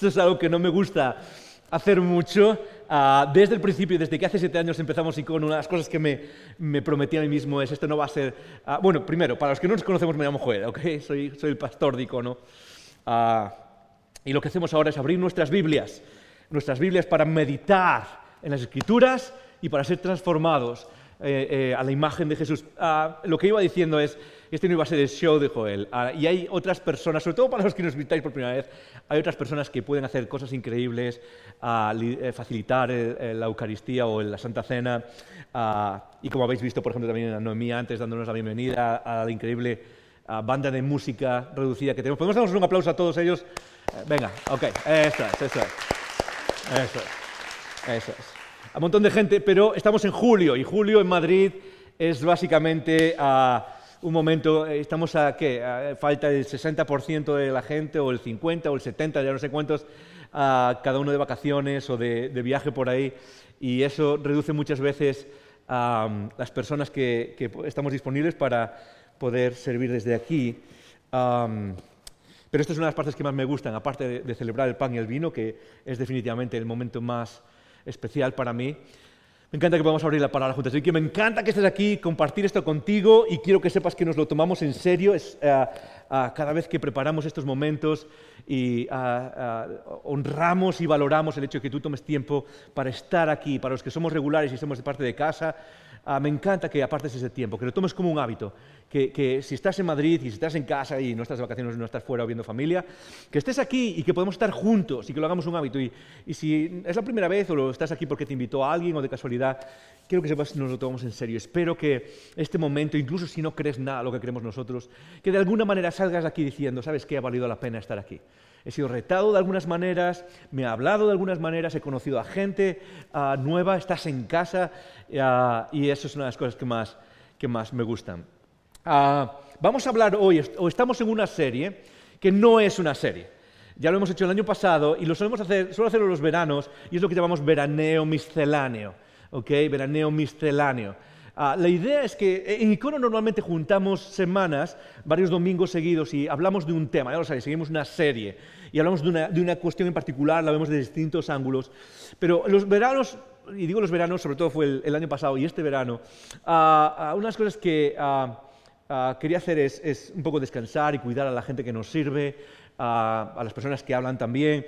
Esto es algo que no me gusta hacer mucho. Ah, desde el principio, desde que hace siete años empezamos y con una de las cosas que me, me, prometí a mí mismo es, esto no va a ser... Ah, bueno, primero, para los que no nos conocemos me llamo Joel, ¿ok? Soy, soy el pastor de Icono. Ah, y lo que hacemos ahora es abrir nuestras Biblias, nuestras Biblias para meditar en las Escrituras y para ser transformados eh, eh, a la imagen de Jesús. lo que iba diciendo es este no iba a ser el show de Joel. Ah, y hay otras personas, sobre todo para los que nos invitáis por primera vez, hay otras personas que pueden hacer cosas increíbles, a eh, facilitar la Eucaristía o la Santa Cena. Ah, y como habéis visto, por ejemplo, también en Noemí antes, dándonos la bienvenida a la increíble ah, banda de música reducida que tenemos. ¿Podemos darnos un aplauso a todos ellos? Eh, venga, ok, eso es, eso es. Eso es. Eso es. A un montón de gente, pero estamos en julio y julio en Madrid es básicamente un momento, eh, estamos a qué, falta el 60% de la gente o el 50 o el 70, ya no sé cuántos, a cada uno de vacaciones o de, viaje por ahí y eso reduce muchas veces a las personas que, estamos disponibles para poder servir desde aquí. pero esta es una de las partes que más me gustan, aparte de celebrar el pan y el vino, que es definitivamente el momento más especial para mí. Me encanta que podamos abrir la palabra juntos. Así que me encanta que estés aquí, compartir esto contigo y quiero que sepas que nos lo tomamos en serio es, eh, cada vez que preparamos estos momentos y honramos y valoramos el hecho de que tú tomes tiempo para estar aquí, para los que somos regulares y somos de parte de casa. Me encanta que apartes ese tiempo, que lo tomes como un hábito que, si estás en Madrid y si estás en casa y no estás de vacaciones, no estás fuera o viendo familia, que estés aquí y que podamos estar juntos y que lo hagamos un hábito. Y, si es la primera vez o lo estás aquí porque te invitó a alguien o de casualidad, quiero que sepas nos lo tomamos en serio. Espero que este momento, incluso si no crees nada lo que creemos nosotros, que de alguna manera salgas aquí diciendo, ¿sabes qué? Ha valido la pena estar aquí. He sido retado de algunas maneras, me ha hablado de algunas maneras, he conocido a gente ah, nueva, estás en casa ah, y eso es una de las cosas que más, que más me gustan. Ah, vamos a hablar hoy, o estamos en una serie que no es una serie. Ya lo hemos hecho el año pasado y lo solemos hacer, suelo hacerlo los veranos y es lo que llamamos veraneo misceláneo. ¿ok? Veraneo misceláneo. Ah, la idea es que en Icono normalmente juntamos semanas, varios domingos seguidos, y hablamos de un tema, ya lo sabéis, seguimos una serie, y hablamos de una, de una cuestión en particular, la vemos de distintos ángulos. Pero los veranos, y digo los veranos, sobre todo fue el, año pasado y este verano, uh, unas cosas que Ah, quería hacer es, un poco descansar y cuidar a la gente que nos sirve, a las personas que hablan también.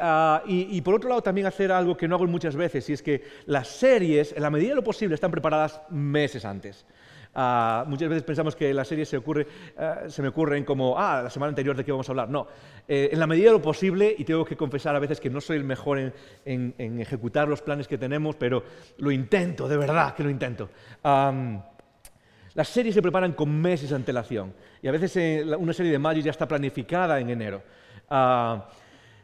Ah, y, por otro lado, también hacer algo que no hago muchas veces, y es que las series, en la medida de lo posible, están preparadas meses antes. Ah, muchas veces pensamos que las series se, ocurre, se me ocurren como, ah, la semana anterior de qué vamos a hablar. No, eh, en la medida de lo posible, y tengo que confesar a veces que no soy el mejor en, ejecutar los planes que tenemos, pero lo intento, de verdad que lo intento. Las series se preparan con meses de antelación y a veces eh, una serie de mayo ya está planificada en enero. Ah,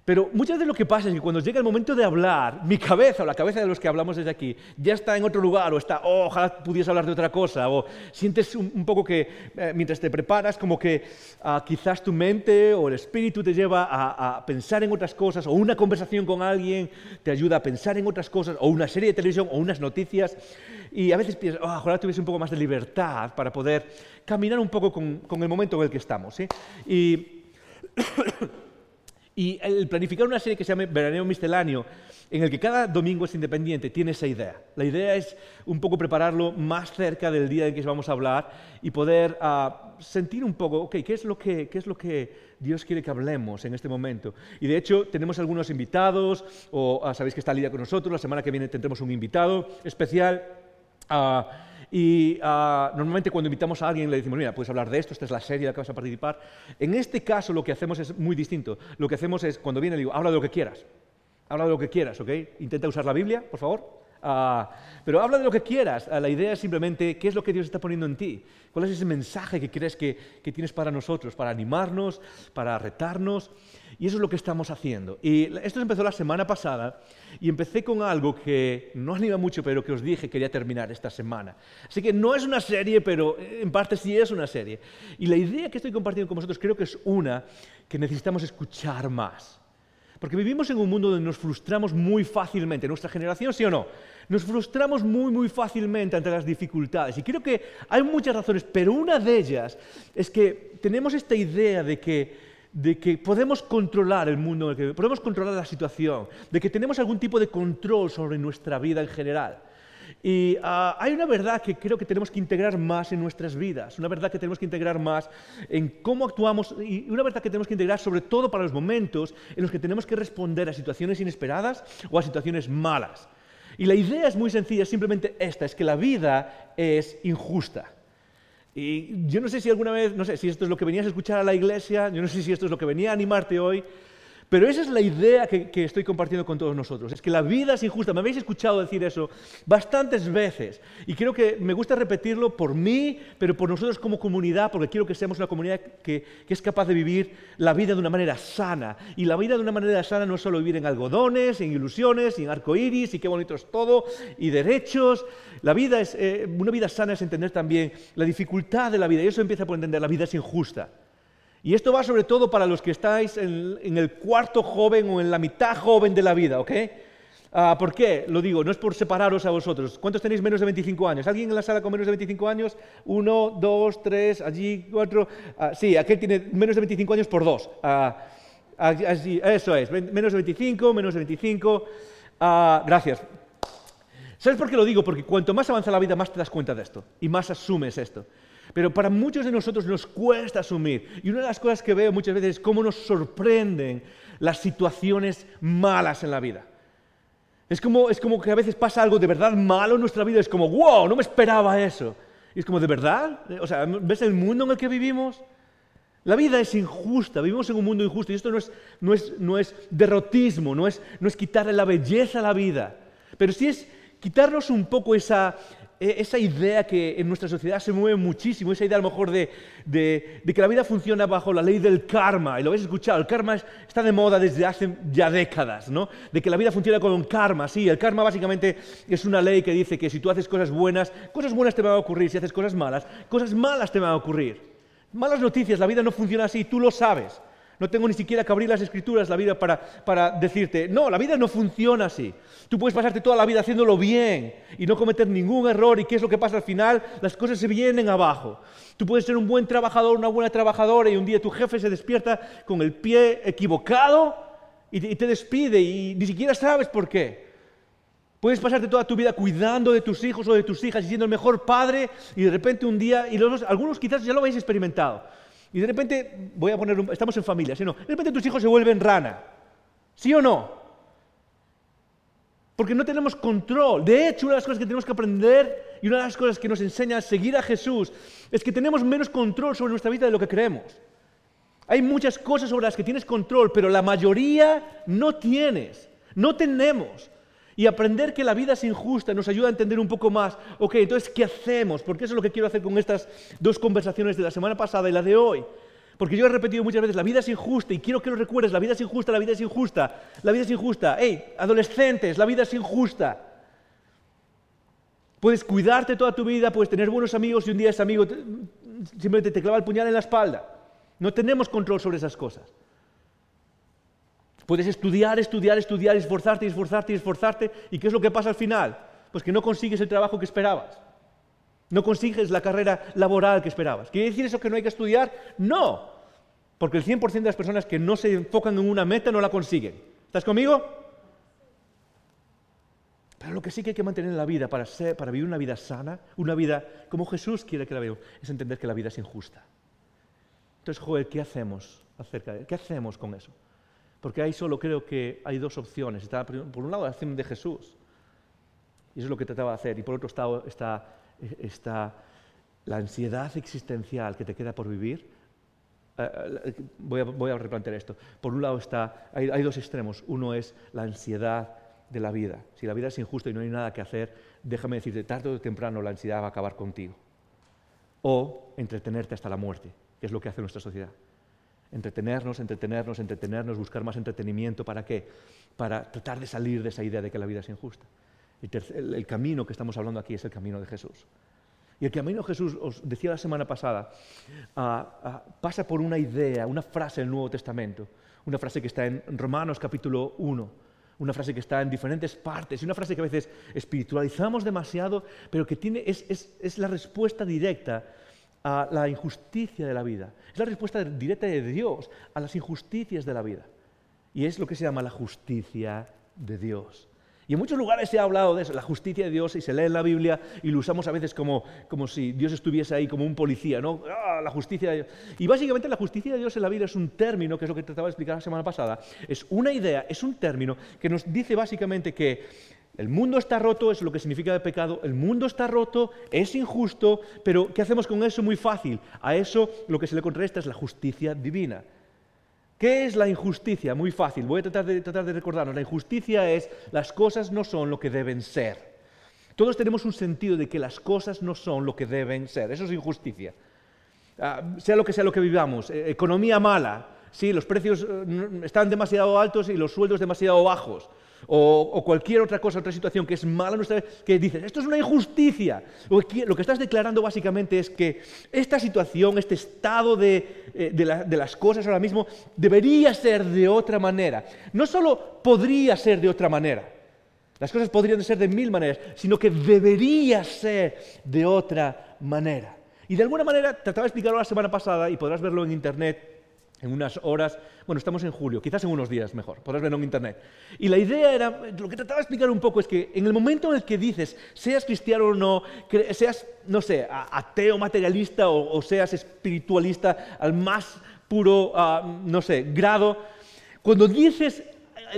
pero muchas veces lo que pasa es que cuando llega el momento de hablar, mi cabeza o la cabeza de los que hablamos desde aquí ya está en otro lugar o está, oh, ojalá pudiese hablar de otra cosa, o sientes un, poco que eh, mientras te preparas como que ah, quizás tu mente o el espíritu te lleva a, pensar en otras cosas, o una conversación con alguien te ayuda a pensar en otras cosas, o una serie de televisión o unas noticias, y a veces piensas, oh, ojalá tuviese un poco más de libertad para poder caminar un poco con, el momento en el que estamos. ¿sí? Y Y el planificar una serie que se llama Veraneo Misceláneo, en el que cada domingo es independiente, tiene esa idea. La idea es un poco prepararlo más cerca del día en que vamos a hablar y poder ah, sentir un poco, ok, ¿qué es, lo que, ¿qué es lo que Dios quiere que hablemos en este momento? Y de hecho tenemos algunos invitados, o ah, sabéis que está Lidia con nosotros, la semana que viene tendremos un invitado especial. Uh, y ah, normalmente cuando invitamos a alguien le decimos, mira, puedes hablar de esto, esta es la serie en la que vas a participar. En este caso lo que hacemos es muy distinto. Lo que hacemos es, cuando viene, le digo, habla de lo que quieras. Habla de lo que quieras, ¿ok? Intenta usar la Biblia, por favor. Ah, pero habla de lo que quieras. Ah, la idea es simplemente qué es lo que Dios está poniendo en ti. ¿Cuál es ese mensaje que crees que, que tienes para nosotros, para animarnos, para retarnos? Y eso es lo que estamos haciendo. Y esto empezó la semana pasada y empecé con algo que no anima mucho, pero que os dije quería terminar esta semana. Así que no es una serie, pero en parte sí es una serie. Y la idea que estoy compartiendo con vosotros creo que es una que necesitamos escuchar más. Porque vivimos en un mundo donde nos frustramos muy fácilmente. ¿Nuestra generación, sí o no? Nos frustramos muy, muy fácilmente ante las dificultades. Y creo que hay muchas razones, pero una de ellas es que tenemos esta idea de que de que podemos controlar el mundo, que podemos controlar la situación, de que tenemos algún tipo de control sobre nuestra vida en general. Y ah, hay una verdad que creo que tenemos que integrar más en nuestras vidas, una verdad que tenemos que integrar más en cómo actuamos y una verdad que tenemos que integrar sobre todo para los momentos en los que tenemos que responder a situaciones inesperadas o a situaciones malas. Y la idea es muy sencilla, simplemente esta, es que la vida es injusta. Y yo no sé si alguna vez, no sé si esto es lo que venías a escuchar a la iglesia, yo no sé si esto es lo que venía a animarte hoy, pero esa es la idea que, estoy compartiendo con todos nosotros. Es que la vida es injusta. Me habéis escuchado decir eso bastantes veces. Y creo que me gusta repetirlo por mí, pero por nosotros como comunidad, porque quiero que seamos una comunidad que, es capaz de vivir la vida de una manera sana. Y la vida de una manera sana no es solo vivir en algodones, en ilusiones, en arcoíris, y qué bonito es todo, y derechos. La vida eh, una vida sana es entender también la dificultad de la vida. Y eso empieza por entender, la vida es injusta. Y esto va sobre todo para los que estáis en, el cuarto joven o en la mitad joven de la vida, ¿ok? Ah, ¿Por qué? Lo digo, no es por separaros a vosotros. ¿Cuántos tenéis menos de 25 años? ¿Alguien en la sala con menos de 25 años? Uno, dos, tres, allí, cuatro. Ah, sí, aquel tiene menos de 25 años por dos. Ah, eso es, menos de 25, menos de 25. gracias. ¿Sabes por qué lo digo? Porque cuanto más avanza la vida, más te das cuenta de esto y más asumes esto. Pero para muchos de nosotros nos cuesta asumir. Y una de las cosas que veo muchas veces es cómo nos sorprenden las situaciones malas en la vida. Es como, es como que a veces pasa algo de verdad malo en nuestra vida. Es como, wow, no me esperaba eso. Y es como, ¿de verdad? O sea, ¿ves el mundo en el que vivimos? La vida es injusta, vivimos en un mundo injusto y esto no es, no es, no es derrotismo, no es, no es quitarle la belleza a la vida, pero sí es quitarnos un poco esa, esa idea que en nuestra sociedad se mueve muchísimo, esa idea a lo mejor de, que la vida funciona bajo la ley del karma, y lo habéis escuchado, el karma está de moda desde hace ya décadas, ¿no? De que la vida funciona con karma, sí, el karma básicamente es una ley que dice que si tú haces cosas buenas, cosas buenas te van a ocurrir, si haces cosas malas, cosas malas te van a ocurrir. Malas noticias, la vida no funciona así, tú lo sabes. No tengo ni siquiera que abrir las escrituras, la vida, para, para, decirte, no, la vida no funciona así. Tú puedes pasarte toda la vida haciéndolo bien y no cometer ningún error. ¿Y qué es lo que pasa al final? Las cosas se vienen abajo. Tú puedes ser un buen trabajador, una buena trabajadora y un día tu jefe se despierta con el pie equivocado y te, despide y ni siquiera sabes por qué. Puedes pasarte toda tu vida cuidando de tus hijos o de tus hijas y siendo el mejor padre y de repente un día, y los, algunos quizás ya lo habéis experimentado, y de repente, voy a poner, estamos en familia, ¿sí no? De repente tus hijos se vuelven rana. ¿Sí o no? Porque no tenemos control. De hecho, una de las cosas que tenemos que aprender y una de las cosas que nos enseña a seguir a Jesús es que tenemos menos control sobre nuestra vida de lo que creemos. Hay muchas cosas sobre las que tienes control, pero la mayoría no tienes, no tenemos. Y aprender que la vida es injusta nos ayuda a entender un poco más, ok, entonces, ¿qué hacemos? Porque eso es lo que quiero hacer con estas dos conversaciones de la semana pasada y la de hoy. Porque yo he repetido muchas veces, la vida es injusta y quiero que lo recuerdes, la vida es injusta, la vida es injusta, la vida es injusta. Hey, adolescentes, la vida es injusta. Puedes cuidarte toda tu vida, puedes tener buenos amigos y un día ese amigo simplemente te clava el puñal en la espalda. No tenemos control sobre esas cosas. Puedes estudiar, estudiar, estudiar, esforzarte, esforzarte, esforzarte. ¿Y qué es lo que pasa al final? Pues que no consigues el trabajo que esperabas. No consigues la carrera laboral que esperabas. ¿Quiere decir eso que no hay que estudiar? No. Porque el 100% de las personas que no se enfocan en una meta no la consiguen. ¿Estás conmigo? Pero lo que sí que hay que mantener en la vida para, para vivir una vida sana, una vida como Jesús quiere que la vivamos, es entender que la vida es injusta. Entonces, Joel, ¿qué hacemos acerca de ¿Qué hacemos con eso? Porque ahí solo creo que hay dos opciones. Está, por un lado, la acción de Jesús, y eso es lo que trataba de hacer, y por otro lado está, la ansiedad existencial que te queda por vivir. Eh, eh, voy, a, replantear esto. Por un lado está, hay, hay dos extremos. Uno es la ansiedad de la vida. Si la vida es injusta y no hay nada que hacer, déjame decirte, tarde o temprano la ansiedad va a acabar contigo. O entretenerte hasta la muerte, que es lo que hace nuestra sociedad. Entretenernos, entretenernos, entretenernos, buscar más entretenimiento. ¿Para qué? Para tratar de salir de esa idea de que la vida es injusta. El, el camino que estamos hablando aquí es el camino de Jesús. Y el camino de Jesús, os decía la semana pasada, ah, ah, pasa por una idea, una frase del Nuevo Testamento, una frase que está en Romanos capítulo 1, una frase que está en diferentes partes, y una frase que a veces espiritualizamos demasiado, pero que tiene, es, es la respuesta directa a la injusticia de la vida. Es la respuesta directa de Dios a las injusticias de la vida. Y es lo que se llama la justicia de Dios. Y en muchos lugares se ha hablado de eso, la justicia de Dios, y se lee en la Biblia y lo usamos a veces como, como si Dios estuviese ahí como un policía, ¿no? ¡Ah, la justicia de Dios. Y básicamente la justicia de Dios en la vida es un término, que es lo que trataba de explicar la semana pasada, es una idea, es un término que nos dice básicamente que el mundo está roto, es lo que significa el pecado, el mundo está roto, es injusto, pero ¿qué hacemos con eso? Muy fácil. A eso lo que se le contrarresta es la justicia divina. ¿Qué es la injusticia? Muy fácil, voy a tratar de, tratar de recordarnos. La injusticia es las cosas no son lo que deben ser. Todos tenemos un sentido de que las cosas no son lo que deben ser. Eso es injusticia. Ah, sea lo que sea lo que vivamos, eh, economía mala, sí, los precios eh, están demasiado altos y los sueldos demasiado bajos o, cualquier otra cosa, otra situación que es mala nuestra que dices, esto es una injusticia. Lo que, estás declarando básicamente es que esta situación, este estado eh, de, las cosas ahora mismo, debería ser de otra manera. No solo podría ser de otra manera, las cosas podrían ser de mil maneras, sino que debería ser de otra manera. Y de alguna manera, trataba de explicarlo la semana pasada y podrás verlo en internet en unas horas, bueno, estamos en julio, quizás en unos días mejor, podrás verlo en internet. Y la idea era, lo que trataba de explicar un poco es que en el momento en el que dices, seas cristiano o no, seas, no sé, ateo, materialista o, seas espiritualista al más puro, no sé, grado, cuando dices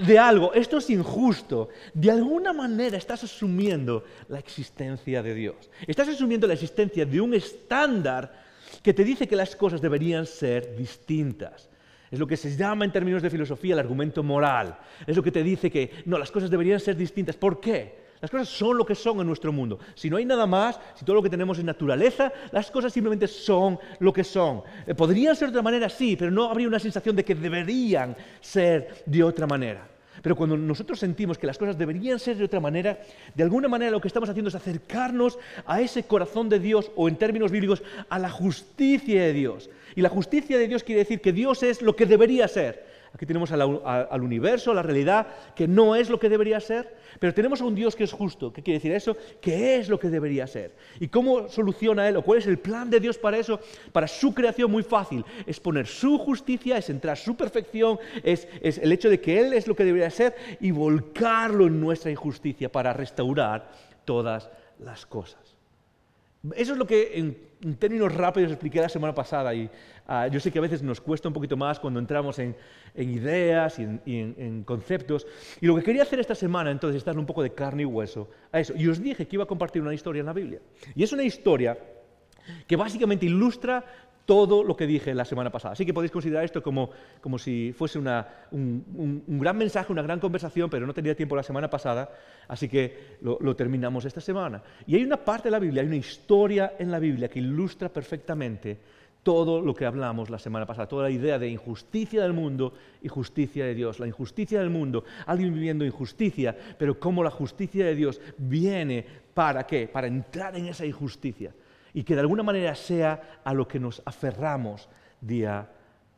de algo, esto es injusto, de alguna manera estás asumiendo la existencia de Dios. Estás asumiendo la existencia de un estándar que te dice que las cosas deberían ser distintas. Es lo que se llama en términos de filosofía el argumento moral. Es lo que te dice que no, las cosas deberían ser distintas. ¿Por qué? Las cosas son lo que son en nuestro mundo. Si no hay nada más, si todo lo que tenemos es naturaleza, las cosas simplemente son lo que son. Eh, podrían ser de otra manera, sí, pero no habría una sensación de que deberían ser de otra manera. Pero cuando nosotros sentimos que las cosas deberían ser de otra manera, de alguna manera lo que estamos haciendo es acercarnos a ese corazón de Dios, o en términos bíblicos, a la justicia de Dios. Y la justicia de Dios quiere decir que Dios es lo que debería ser. Aquí tenemos al, universo, a la realidad, que no es lo que debería ser, pero tenemos a un Dios que es justo. ¿Qué quiere decir eso? Que es lo que debería ser. ¿Y cómo soluciona Él? ¿O cuál es el plan de Dios para eso? Para su creación, muy fácil. Es poner su justicia, es entrar su perfección, es, el hecho de que Él es lo que debería ser y volcarlo en nuestra injusticia para restaurar todas las cosas. Eso es lo que en, términos rápidos expliqué la semana pasada y ah, yo sé que a veces nos cuesta un poquito más cuando entramos en, ideas y, en, conceptos. Y lo que quería hacer esta semana entonces es darle un poco de carne y hueso a eso. Y os dije que iba a compartir una historia en la Biblia. Y es una historia que básicamente ilustra todo lo que dije la semana pasada. Así que podéis considerar esto como, como si fuese una, un, gran mensaje, una gran conversación, pero no tenía tiempo la semana pasada, así que lo, lo, terminamos esta semana. Y hay una parte de la Biblia, hay una historia en la Biblia que ilustra perfectamente todo lo que hablamos la semana pasada, toda la idea de injusticia del mundo y justicia de Dios. La injusticia del mundo, alguien viviendo injusticia, pero cómo la justicia de Dios viene para qué? Para entrar en esa injusticia y que de alguna manera sea a lo que nos aferramos día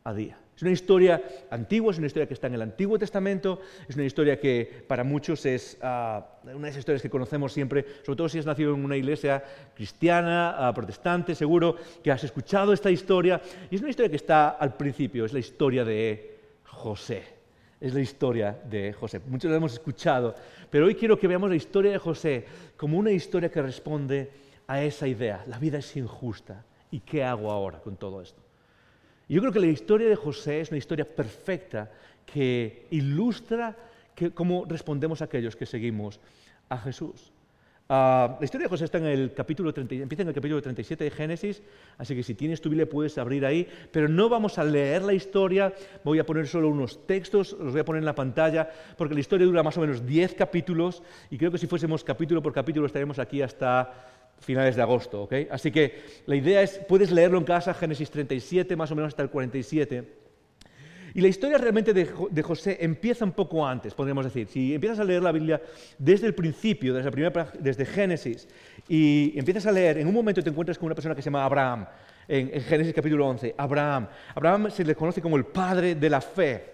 a día. Es una historia antigua, es una historia que está en el Antiguo Testamento, es una historia que para muchos es ah, una de esas historias que conocemos siempre, sobre todo si has nacido en una iglesia cristiana, ah, protestante, seguro que has escuchado esta historia. Y es una historia que está al principio, es la historia de José. Es la historia de José. Muchos la hemos escuchado, pero hoy quiero que veamos la historia de José como una historia que responde a esa idea. La vida es injusta. ¿Y qué hago ahora con todo esto? Yo creo que la historia de José es una historia perfecta que ilustra cómo respondemos a aquellos que seguimos a Jesús. Ah, la historia de José está en el capítulo 30, empieza en el capítulo 37 de Génesis, así que si tienes tu Biblia puedes abrir ahí, pero no vamos a leer la historia, voy a poner solo unos textos, los voy a poner en la pantalla, porque la historia dura más o menos 10 capítulos, y creo que si fuésemos capítulo por capítulo estaríamos aquí hasta finales de agosto. ¿ok? Así que la idea es, puedes leerlo en casa, Génesis 37, más o menos hasta el 47. Y la historia realmente de, José empieza un poco antes, podríamos decir. Si empiezas a leer la Biblia desde el principio, desde, la primera, desde Génesis, y empiezas a leer, en un momento te encuentras con una persona que se llama Abraham, en, en Génesis capítulo 11, Abraham. Abraham se le conoce como el padre de la fe.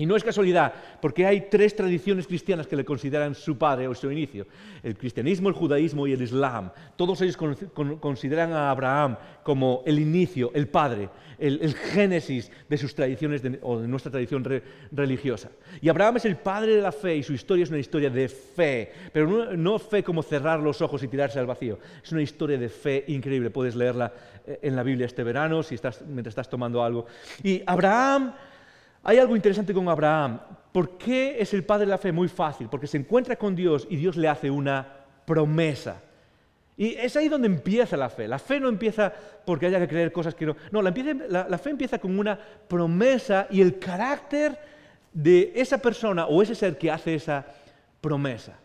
Y no es casualidad, porque hay tres tradiciones cristianas que le consideran su padre o su inicio. El cristianismo, el judaísmo y el islam. Todos ellos consideran a Abraham como el inicio, el padre, el, génesis de sus tradiciones o de nuestra tradición religiosa. Y Abraham es el padre de la fe y su historia es una historia de fe, pero no, fe como cerrar los ojos y tirarse al vacío. Es una historia de fe increíble. Puedes leerla eh, en la Biblia este verano si estás, mientras estás tomando algo. Y Abraham hay algo interesante con Abraham. ¿Por qué es el padre de la fe? Muy fácil, porque se encuentra con Dios y Dios le hace una promesa. Y es ahí donde empieza la fe. La fe no empieza porque haya que creer cosas que no. No, la, la, fe empieza con una promesa y el carácter de esa persona o ese ser que hace esa promesa.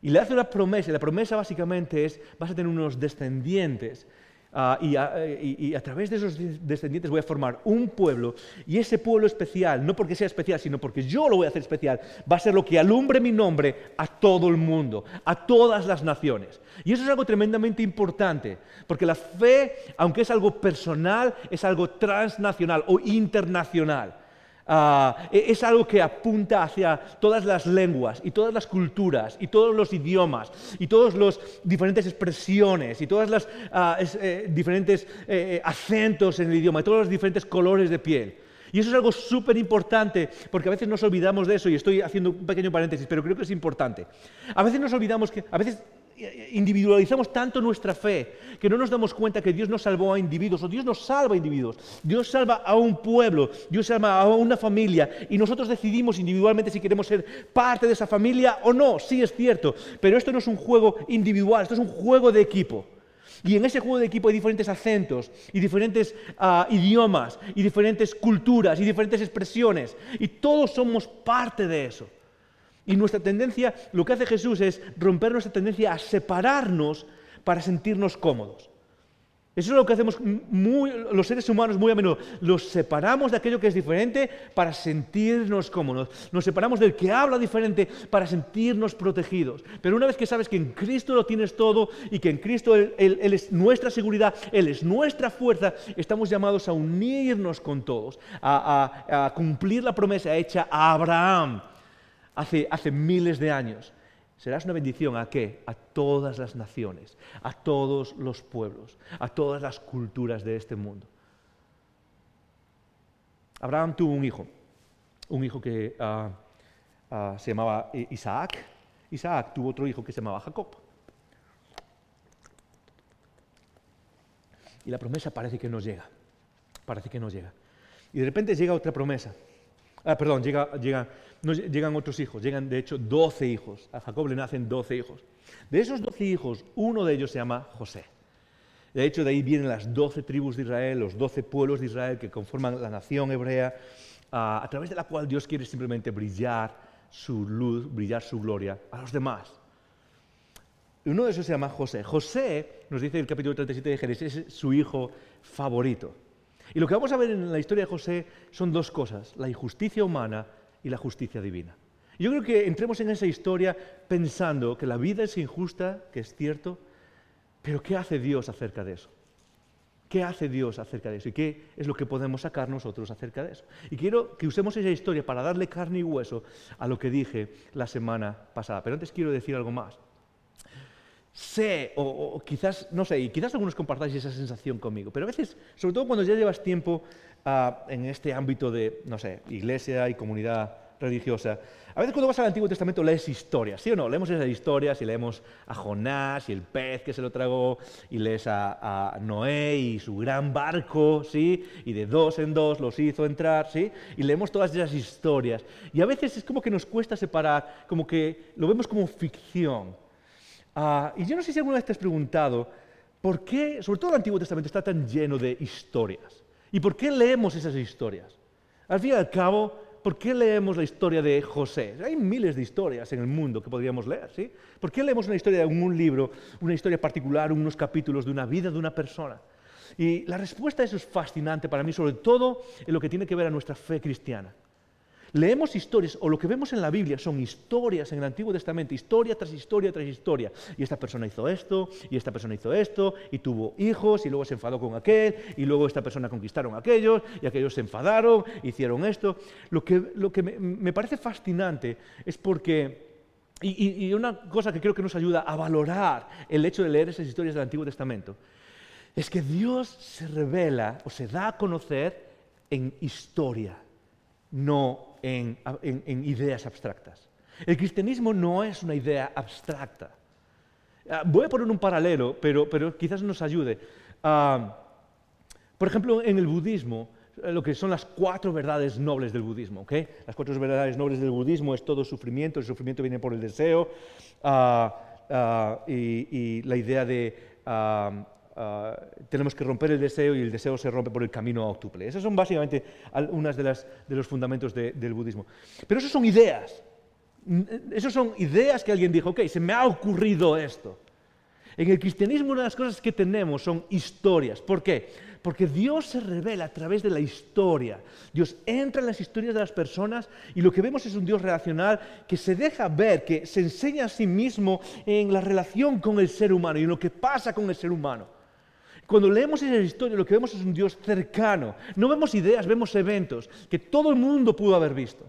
Y le hace una promesa, y la promesa básicamente es, vas a tener unos descendientes Ah, y, a, través de esos descendientes voy a formar un pueblo y ese pueblo especial, no porque sea especial, sino porque yo lo voy a hacer especial, va a ser lo que alumbre mi nombre a todo el mundo, a todas las naciones. Y eso es algo tremendamente importante, porque la fe, aunque es algo personal, es algo transnacional o internacional. Ah, e-, es algo que apunta hacia todas las lenguas y todas las culturas y todos los idiomas y todas las diferentes expresiones y todos los ah, eh, diferentes eh, eh, acentos en el idioma y todos los diferentes colores de piel. Y eso es algo súper importante, porque a veces nos olvidamos de eso, y estoy haciendo un pequeño paréntesis, pero creo que es importante. A veces nos olvidamos que, a veces individualizamos tanto nuestra fe que no nos damos cuenta que Dios no salvó a individuos, o Dios no salva a individuos, Dios salva a un pueblo, Dios salva a una familia, y nosotros decidimos individualmente si queremos ser parte de esa familia o no, sí es cierto, pero esto no es un juego individual, esto es un juego de equipo. Y en ese juego de equipo hay diferentes acentos y diferentes ah, idiomas y diferentes culturas y diferentes expresiones. Y todos somos parte de eso. Y nuestra tendencia, lo que hace Jesús es romper nuestra tendencia a separarnos para sentirnos cómodos. Eso es lo que hacemos los seres humanos muy a menudo. Los separamos de aquello que es diferente para sentirnos cómodos. Nos separamos del que habla diferente para sentirnos protegidos. Pero una vez que sabes que en Cristo lo tienes todo y que en Cristo Él, es nuestra seguridad, Él es nuestra fuerza, estamos llamados a unirnos con todos, a cumplir la promesa hecha a Abraham hace, miles de años. Serás una bendición a qué? A todas las naciones, a todos los pueblos, a todas las culturas de este mundo. Abraham tuvo un hijo, un hijo que ah, ah, se llamaba Isaac. Isaac tuvo otro hijo que se llamaba Jacob. Y la promesa parece que no llega, parece que no llega. Y de repente llega otra promesa. Ah, perdón, llega, llega llegan otros hijos, llegan de hecho 12 hijos. A Jacob le nacen 12 hijos. De esos 12 hijos, uno de ellos se llama José. De hecho, de ahí vienen las 12 tribus de Israel, los 12 pueblos de Israel que conforman la nación hebrea, a, través de la cual Dios quiere simplemente brillar su luz, brillar su gloria a los demás. Uno de esos se llama José. José, nos dice el capítulo 37 de Génesis, es su hijo favorito. Y lo que vamos a ver en la historia de José son dos cosas, la injusticia humana y la justicia divina. Yo creo que entremos en esa historia pensando que la vida es injusta, que es cierto, pero ¿qué hace Dios acerca de eso? ¿Qué hace Dios acerca de eso? ¿Y qué es lo que podemos sacar nosotros acerca de eso? Y quiero que usemos esa historia para darle carne y hueso a lo que dije la semana pasada. Pero antes quiero decir algo más. Sé, o, quizás, no sé, y quizás algunos compartáis esa sensación conmigo, pero a veces, sobre todo cuando ya llevas tiempo en este ámbito de, no sé, iglesia y comunidad religiosa, a veces cuando vas al Antiguo Testamento lees historias, ¿sí o no? Leemos esas historias y leemos a Jonás y el pez que se lo tragó, y lees a, a, Noé y su gran barco, ¿sí? Y de dos en dos los hizo entrar, ¿sí? Y leemos todas esas historias. Y a veces es como que nos cuesta separar, como que lo vemos como ficción. Ah, y yo no sé si alguna vez te has preguntado, ¿por qué, sobre todo el Antiguo Testamento, está tan lleno de historias? ¿Y por qué leemos esas historias? Al fin y al cabo, ¿por qué leemos la historia de José? Hay miles de historias en el mundo que podríamos leer, ¿sí? ¿Por qué leemos una historia de un libro, una historia particular, unos capítulos de una vida de una persona? Y la respuesta a eso es fascinante para mí, sobre todo en lo que tiene que ver a nuestra fe cristiana. Leemos historias, o lo que vemos en la Biblia son historias en el Antiguo Testamento, historia tras historia tras historia. Y esta persona hizo esto, y esta persona hizo esto, y tuvo hijos, y luego se enfadó con aquel, y luego esta persona conquistaron a aquellos, y aquellos se enfadaron, hicieron esto. Lo que, lo que me, parece fascinante es porque, y, y una cosa que creo que nos ayuda a valorar el hecho de leer esas historias del Antiguo Testamento, es que Dios se revela o se da a conocer en historia, no en, ideas abstractas. El cristianismo no es una idea abstracta. Ah, voy a poner un paralelo, pero, pero quizás nos ayude. Ah, por ejemplo, en el budismo, eh, lo que son las cuatro verdades nobles del budismo. ¿okay? Las cuatro verdades nobles del budismo es todo sufrimiento, el sufrimiento viene por el deseo, ah, y, la idea de Ah, tenemos que romper el deseo y el deseo se rompe por el camino octuple. Esos son básicamente algunos de, de, los fundamentos del budismo. Pero esos son ideas. Esos son ideas que alguien dijo, ok, se me ha ocurrido esto. En el cristianismo una de las cosas que tenemos son historias. ¿Por qué? Porque Dios se revela a través de la historia. Dios entra en las historias de las personas y lo que vemos es un Dios relacional que se deja ver, que se enseña a sí mismo en la relación con el ser humano y en lo que pasa con el ser humano. Cuando leemos esa historia, lo que vemos es un Dios cercano. No vemos ideas, vemos eventos que todo el mundo pudo haber visto.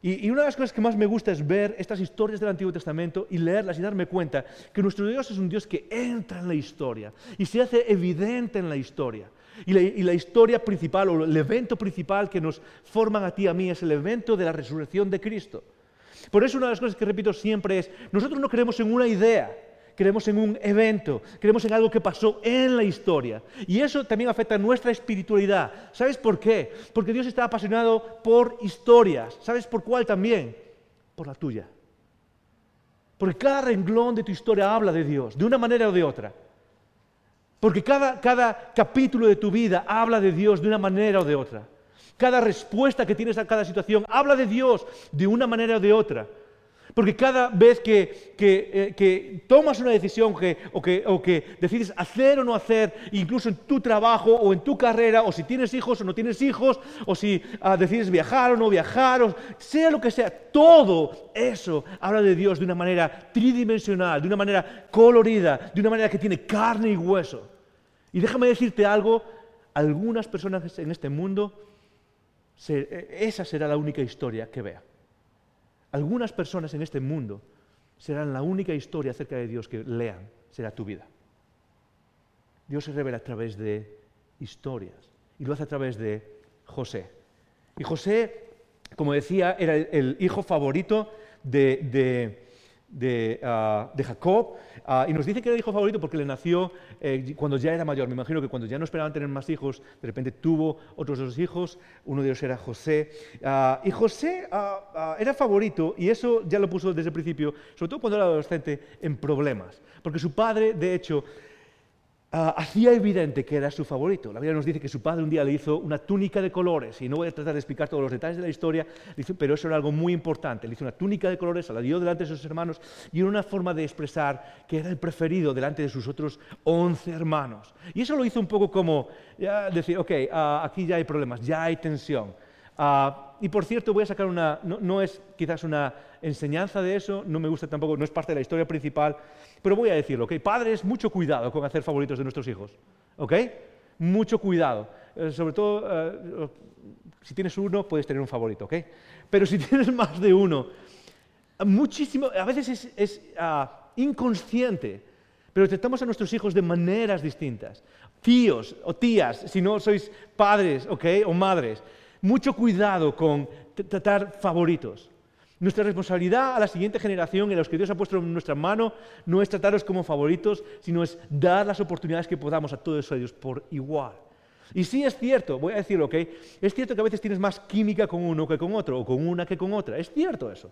Y, una de las cosas que más me gusta es ver estas historias del Antiguo Testamento y leerlas y darme cuenta que nuestro Dios es un Dios que entra en la historia y se hace evidente en la historia. Y la, y la, historia principal o el evento principal que nos forman a ti y a mí es el evento de la resurrección de Cristo. Por eso una de las cosas que repito siempre es, nosotros no creemos en una idea, creemos en un evento, creemos en algo que pasó en la historia. Y eso también afecta a nuestra espiritualidad. ¿Sabes por qué? Porque Dios está apasionado por historias. ¿Sabes por cuál también? Por la tuya. Porque cada renglón de tu historia habla de Dios, de una manera o de otra. Porque cada, cada capítulo de tu vida habla de Dios de una manera o de otra. Cada respuesta que tienes a cada situación habla de Dios de una manera o de otra. Porque cada vez que, eh, tomas una decisión o, que, decides hacer o no hacer, incluso en tu trabajo o en tu carrera, o si tienes hijos o no tienes hijos, o si ah, decides viajar o no viajar, o sea lo que sea, todo eso habla de Dios de una manera tridimensional, de una manera colorida, de una manera que tiene carne y hueso. Y déjame decirte algo, algunas personas en este mundo, eh, esa será la única historia que vean. Algunas personas en este mundo serán la única historia acerca de Dios que lean, será tu vida. Dios se revela a través de historias y lo hace a través de José. Y José, como decía, era el, hijo favorito de de, Jacob, ah, y nos dice que era el hijo favorito porque le nació eh, cuando ya era mayor. Me imagino que cuando ya no esperaban tener más hijos, de repente tuvo otros dos hijos, uno de ellos era José. Ah, y José era favorito, y eso ya lo puso desde el principio, sobre todo cuando era adolescente, en problemas. Porque su padre, de hecho, Ah, hacía evidente que era su favorito. La Biblia nos dice que su padre un día le hizo una túnica de colores, y no voy a tratar de explicar todos los detalles de la historia, pero eso era algo muy importante. Le hizo una túnica de colores, se la dio delante de sus hermanos, y era una forma de expresar que era el preferido delante de sus otros once hermanos. Y eso lo hizo un poco como decir, ok, ah, aquí ya hay problemas, ya hay tensión. Ah, y por cierto, voy a sacar una, no, es quizás una enseñanza de eso, no me gusta tampoco, no es parte de la historia principal, pero voy a decirlo, ¿ok? Padres, mucho cuidado con hacer favoritos de nuestros hijos, ¿ok? Mucho cuidado. Eh, sobre todo, eh, si tienes uno, puedes tener un favorito, ¿ok? Pero si tienes más de uno, muchísimo, a veces es, ah, inconsciente, pero tratamos a nuestros hijos de maneras distintas. Tíos o tías, si no sois padres, ¿ok? O madres mucho cuidado con tratar favoritos. Nuestra responsabilidad a la siguiente generación, en los que Dios ha puesto en nuestra mano, no es tratarlos como favoritos, sino es dar las oportunidades que podamos a todos ellos por igual. Y sí es cierto, voy a decirlo, ¿ok? Es cierto que a veces tienes más química con uno que con otro, o con una que con otra. Es cierto eso.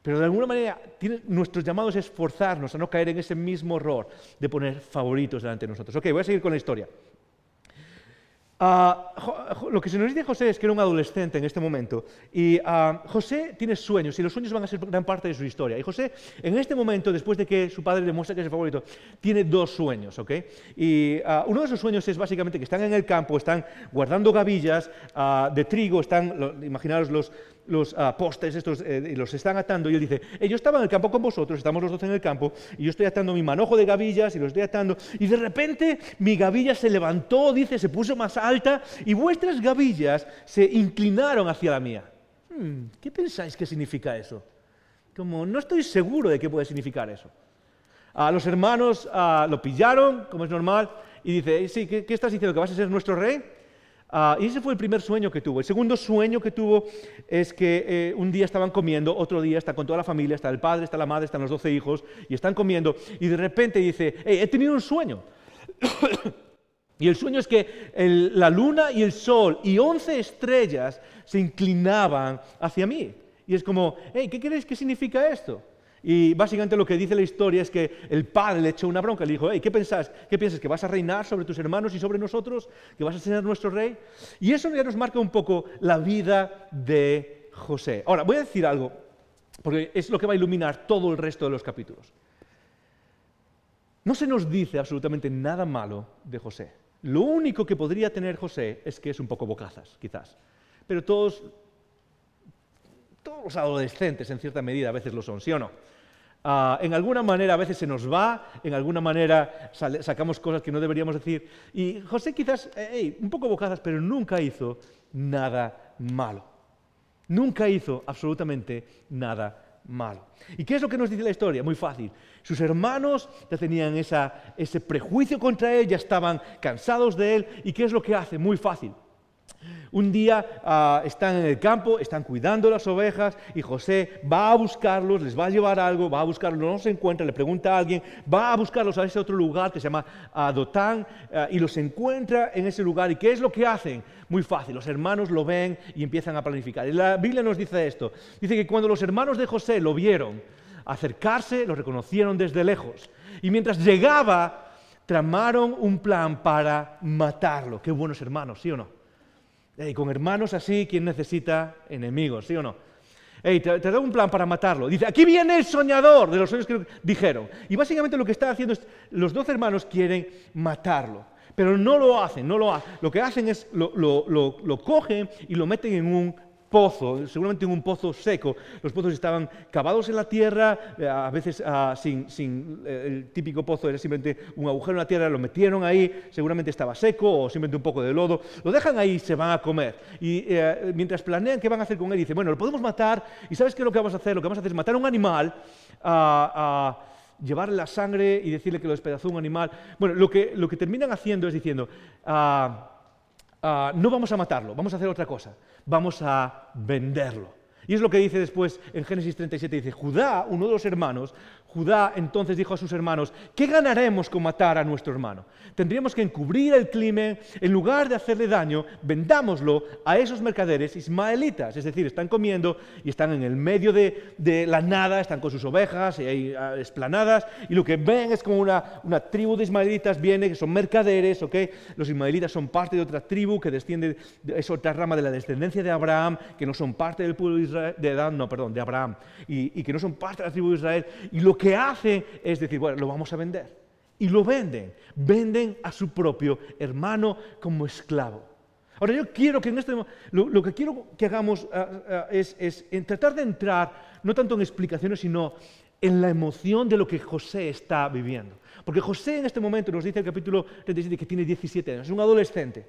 Pero de alguna manera nuestros llamados es forzarnos a no caer en ese mismo error de poner favoritos delante de nosotros. Ok, voy a seguir con la historia. Ah, lo que se nos dice José es que era un adolescente en este momento y ah, José tiene sueños y los sueños van a ser gran parte de su historia. Y José, en este momento, después de que su padre le muestra que es el favorito, tiene dos sueños, ¿ok? Y ah, uno de esos sueños es básicamente que están en el campo, están guardando gavillas de trigo, están, imaginaros los, los uh, postes estos eh, los están atando y él dice, yo estaba en el campo con vosotros, estamos los dos en el campo y yo estoy atando mi manojo de gavillas y los estoy atando y de repente mi gavilla se levantó, dice, se puso más alta y vuestras gavillas se inclinaron hacia la mía. Hmm, ¿Qué pensáis que significa eso? Como no estoy seguro de qué puede significar eso. A los hermanos lo pillaron, como es normal, y dice, sí, ¿qué, ¿qué estás diciendo? ¿Que vas a ser nuestro rey? Ah, y ese fue el primer sueño que tuvo. El segundo sueño que tuvo es que eh, un día estaban comiendo, otro día está con toda la familia, está el padre, está la madre, están los doce hijos, y están comiendo, y de repente dice, he tenido un sueño. y el sueño es que la luna y el sol y once estrellas se inclinaban hacia mí. Y es como, hey, ¿qué crees que significa esto? Y básicamente lo que dice la historia es que el padre le echó una bronca, le dijo, hey, ¿qué pensás? ¿Qué piensas? ¿Que vas a reinar sobre tus hermanos y sobre nosotros? ¿Que vas a ser nuestro rey? Y eso ya nos marca un poco la vida de José. Ahora, voy a decir algo, porque es lo que va a iluminar todo el resto de los capítulos. No se nos dice absolutamente nada malo de José. Lo único que podría tener José es que es un poco bocazas, quizás. Pero todos todos los adolescentes en cierta medida a veces lo son, ¿sí o no? Ah, en alguna manera a veces se nos va, en alguna manera sacamos cosas que no deberíamos decir. Y José quizás, un poco bocadas, pero nunca hizo nada malo. Nunca hizo absolutamente nada malo. ¿Y qué es lo que nos dice la historia? Muy fácil. Sus hermanos ya tenían ese prejuicio contra él, ya estaban cansados de él. ¿Y qué es lo que hace? Muy fácil. Un día ah, están en el campo, están cuidando las ovejas y José va a buscarlos, les va a llevar algo, va a buscarlos, no se encuentra, le pregunta a alguien, va a buscarlos a ese otro lugar que se llama Dotán ah, y los encuentra en ese lugar. ¿Y qué es lo que hacen? Muy fácil, los hermanos lo ven y empiezan a planificar. Y la Biblia nos dice esto, dice que cuando los hermanos de José lo vieron acercarse, lo reconocieron desde lejos. Y mientras llegaba, tramaron un plan para matarlo. Qué buenos hermanos, ¿sí o no? Y con hermanos así, ¿quién necesita enemigos? ¿Sí o no? Hey, te, te, doy un plan para matarlo. Dice, aquí viene el soñador de los sueños que dijeron. Y básicamente lo que está haciendo es, los dos hermanos quieren matarlo. Pero no lo hacen, no lo hacen. Lo que hacen es, lo, lo cogen y lo meten en un pozo, seguramente en un pozo seco. Los pozos estaban cavados en la tierra, eh, a veces ah, sin, eh, el típico pozo era simplemente un agujero en la tierra, lo metieron ahí, seguramente estaba seco o simplemente un poco de lodo, lo dejan ahí y se van a comer. Y eh, mientras planean qué van a hacer con él, dicen, bueno, lo podemos matar y ¿sabes qué es lo que vamos a hacer? Lo que vamos a hacer es matar a un animal, a llevarle la sangre y decirle que lo despedazó un animal. Bueno, lo que, lo que terminan haciendo es diciendo, ah, Ah, no vamos a matarlo, vamos a hacer otra cosa, vamos a venderlo. Y es lo que dice después en Génesis 37, dice, Judá, uno de los hermanos, Judá entonces dijo a sus hermanos, ¿qué ganaremos con matar a nuestro hermano? Tendríamos que encubrir el crimen, en lugar de hacerle daño, vendámoslo a esos mercaderes ismaelitas, es decir, están comiendo y están en el medio de, la nada, están con sus ovejas y ah, esplanadas, y lo que ven es como una, tribu de ismaelitas viene, que son mercaderes, ¿ok? Los ismaelitas son parte de otra tribu que desciende, es otra rama de la descendencia de Abraham, que no son parte del pueblo de Israel, de no, perdón, de Abraham, y, y que no son parte de la tribu de Israel, y lo que hacen es decir, bueno, lo vamos a vender. Y lo venden. Venden a su propio hermano como esclavo. Ahora yo quiero que en este lo, lo que quiero que hagamos ah, ah, es, es tratar de entrar no tanto en explicaciones, sino en la emoción de lo que José está viviendo. Porque José en este momento nos dice el capítulo 37 que tiene 17 años, es un adolescente.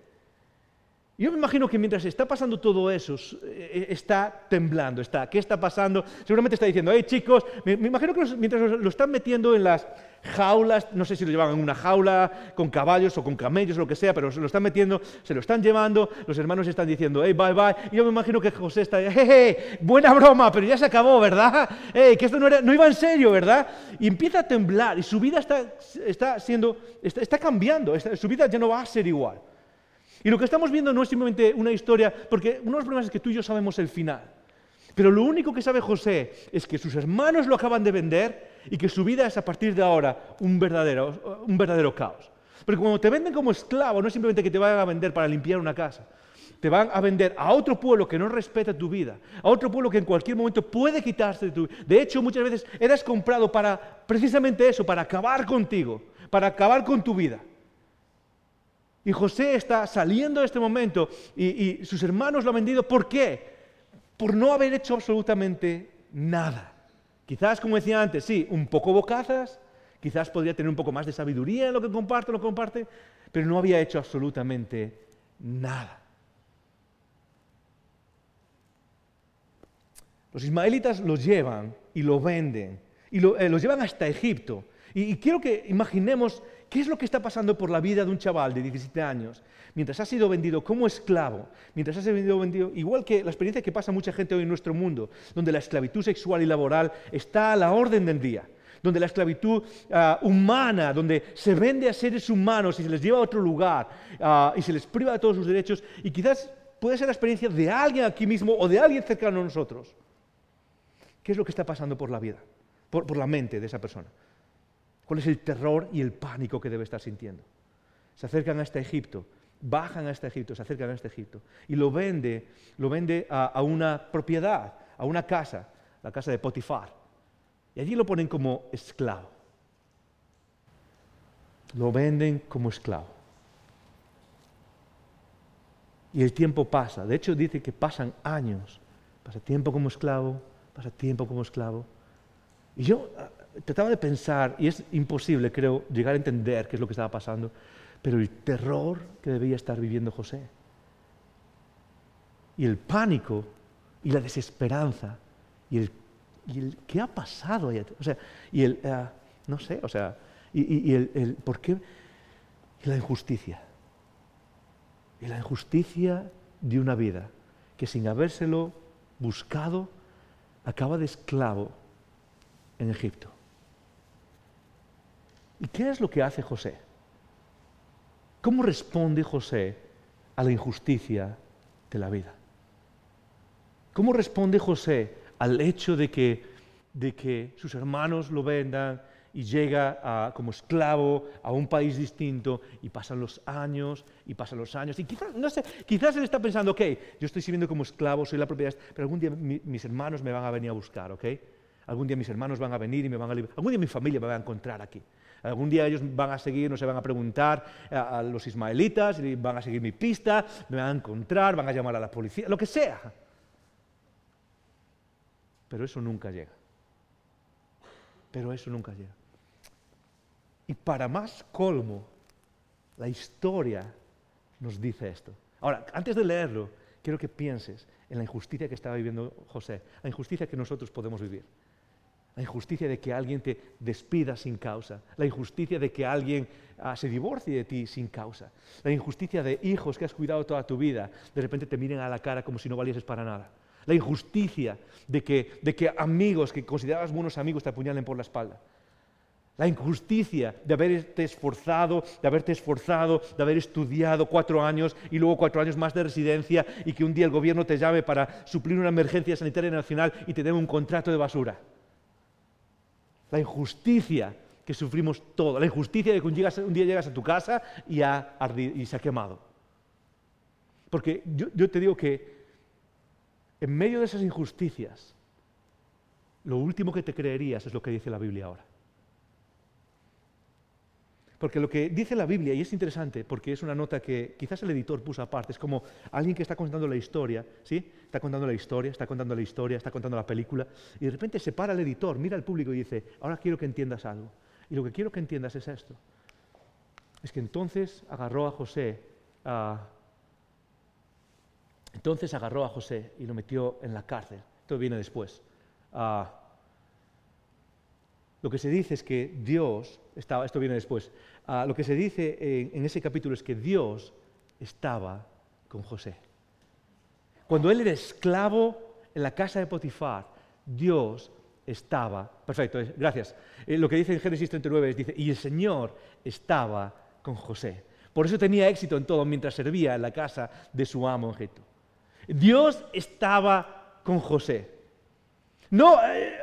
Yo me imagino que mientras está pasando todo eso, eh, está temblando, está, ¿qué está pasando? Seguramente está diciendo, hey chicos, me, imagino que mientras lo, están metiendo en las jaulas, no sé si lo llevan en una jaula con caballos o con camellos o lo que sea, pero se lo están metiendo, se lo están llevando, los hermanos están diciendo, hey, bye, bye, y yo me imagino que José está, hey, hey, buena broma, pero ya se acabó, ¿verdad? Hey, que esto no, era, no iba en serio, ¿verdad? Y empieza a temblar y su vida está, está siendo, está, está cambiando, su vida ya no va a ser igual. Y lo que estamos viendo no es simplemente una historia, porque uno de los problemas es que tú y yo sabemos el final. Pero lo único que sabe José es que sus hermanos lo acaban de vender y que su vida es a partir de ahora un verdadero, un verdadero caos. Porque cuando te venden como esclavo, no es simplemente que te vayan a vender para limpiar una casa. Te van a vender a otro pueblo que no respeta tu vida, a otro pueblo que en cualquier momento puede quitarse de tu vida. De hecho, muchas veces eres comprado para precisamente eso, para acabar contigo, para acabar con tu vida. Y José está saliendo de este momento y, sus hermanos lo han vendido. ¿Por qué? Por no haber hecho absolutamente nada. Quizás, como decía antes, sí, un poco bocazas, quizás podría tener un poco más de sabiduría en lo que comparte, lo comparte, pero no había hecho absolutamente nada. Los ismaelitas los llevan y lo venden, y lo, eh, los llevan hasta Egipto. Y, quiero que imaginemos qué es lo que está pasando por la vida de un chaval de 17 años, mientras ha sido vendido como esclavo, mientras ha sido vendido, igual que la experiencia que pasa mucha gente hoy en nuestro mundo, donde la esclavitud sexual y laboral está a la orden del día donde la esclavitud ah, humana, donde se vende a seres humanos y se les lleva a otro lugar ah, y se les priva de todos sus derechos, y quizás puede ser la experiencia de alguien aquí mismo o de alguien cercano a nosotros. ¿Qué es lo que está pasando por la vida, por la mente de esa persona? ¿Cuál es el terror y el pánico que debe estar sintiendo? Se acercan a este Egipto, bajan a este Egipto, se acercan a este Egipto y lo vende, lo vende a, una propiedad, a una casa, la casa de Potifar. Y allí lo ponen como esclavo. Lo venden como esclavo. Y el tiempo pasa. De hecho, dice que pasan años. Pasa tiempo como esclavo, pasa tiempo como esclavo. Y yo trataba de pensar, y es imposible, creo, llegar a entender qué es lo que estaba pasando, pero el terror que debía estar viviendo José, y el pánico, y la desesperanza, y el, qué ha pasado, o sea, y el, eh, no sé, o sea, y, el, por qué, y la injusticia, y la injusticia de una vida que sin habérselo buscado acaba de esclavo en Egipto. ¿Y qué es lo que hace José? ¿Cómo responde José a la injusticia de la vida? ¿Cómo responde José al hecho de que, de que sus hermanos lo vendan y llega como esclavo a un país distinto y pasan los años y pasan los años y quizás, no sé, quizás él está pensando, ok, yo estoy sirviendo como esclavo, soy la propiedad, pero algún día mis hermanos me van a venir a buscar, ok? Algún día mis hermanos van a venir y me van a liberar. Algún día mi familia me va a encontrar aquí. Algún día ellos van a seguir, no se van a preguntar a, los ismaelitas, y van a seguir mi pista, me van a encontrar, van a llamar a la policía, lo que sea. Pero eso nunca llega. Pero eso nunca llega. Y para más colmo, la historia nos dice esto. Ahora, antes de leerlo, quiero que pienses en la injusticia que estaba viviendo José, la injusticia que nosotros podemos vivir la injusticia de que alguien te despida sin causa, la injusticia de que alguien ah, se divorcie de ti sin causa, la injusticia de hijos que has cuidado toda tu vida, de repente te miren a la cara como si no valieses para nada, la injusticia de que, de que amigos que considerabas buenos amigos te apuñalen por la espalda. La injusticia de haberte esforzado, de haberte esforzado, de haber estudiado cuatro años y luego cuatro años más de residencia y que un día el gobierno te llame para suplir una emergencia sanitaria nacional y te dé un contrato de basura la injusticia que sufrimos todos, la injusticia de que un, día llegas a tu casa y, y se ha quemado. Porque yo, yo te digo que en medio de esas injusticias, lo último que te creerías es lo que dice la Biblia ahora. Porque lo que dice la Biblia, y es interesante, porque es una nota que quizás el editor puso aparte, es como alguien que está contando la historia, ¿sí? Está contando la historia, está contando la historia, está contando la película, y de repente se para el editor, mira al público y dice, ahora quiero que entiendas algo. Y lo que quiero que entiendas es esto. Es que entonces agarró a José, entonces agarró a José y lo metió en la cárcel. Esto viene después. Lo que se dice es que Dios, estaba, esto viene después, ah, lo que se dice en, ese capítulo es que Dios estaba con José. Cuando él era esclavo en la casa de Potifar, Dios estaba, perfecto, gracias. Eh, lo que dice en Génesis 39 es, dice, y el Señor estaba con José. Por eso tenía éxito en todo mientras servía en la casa de su amo Egipto. Dios estaba con José. No, eh,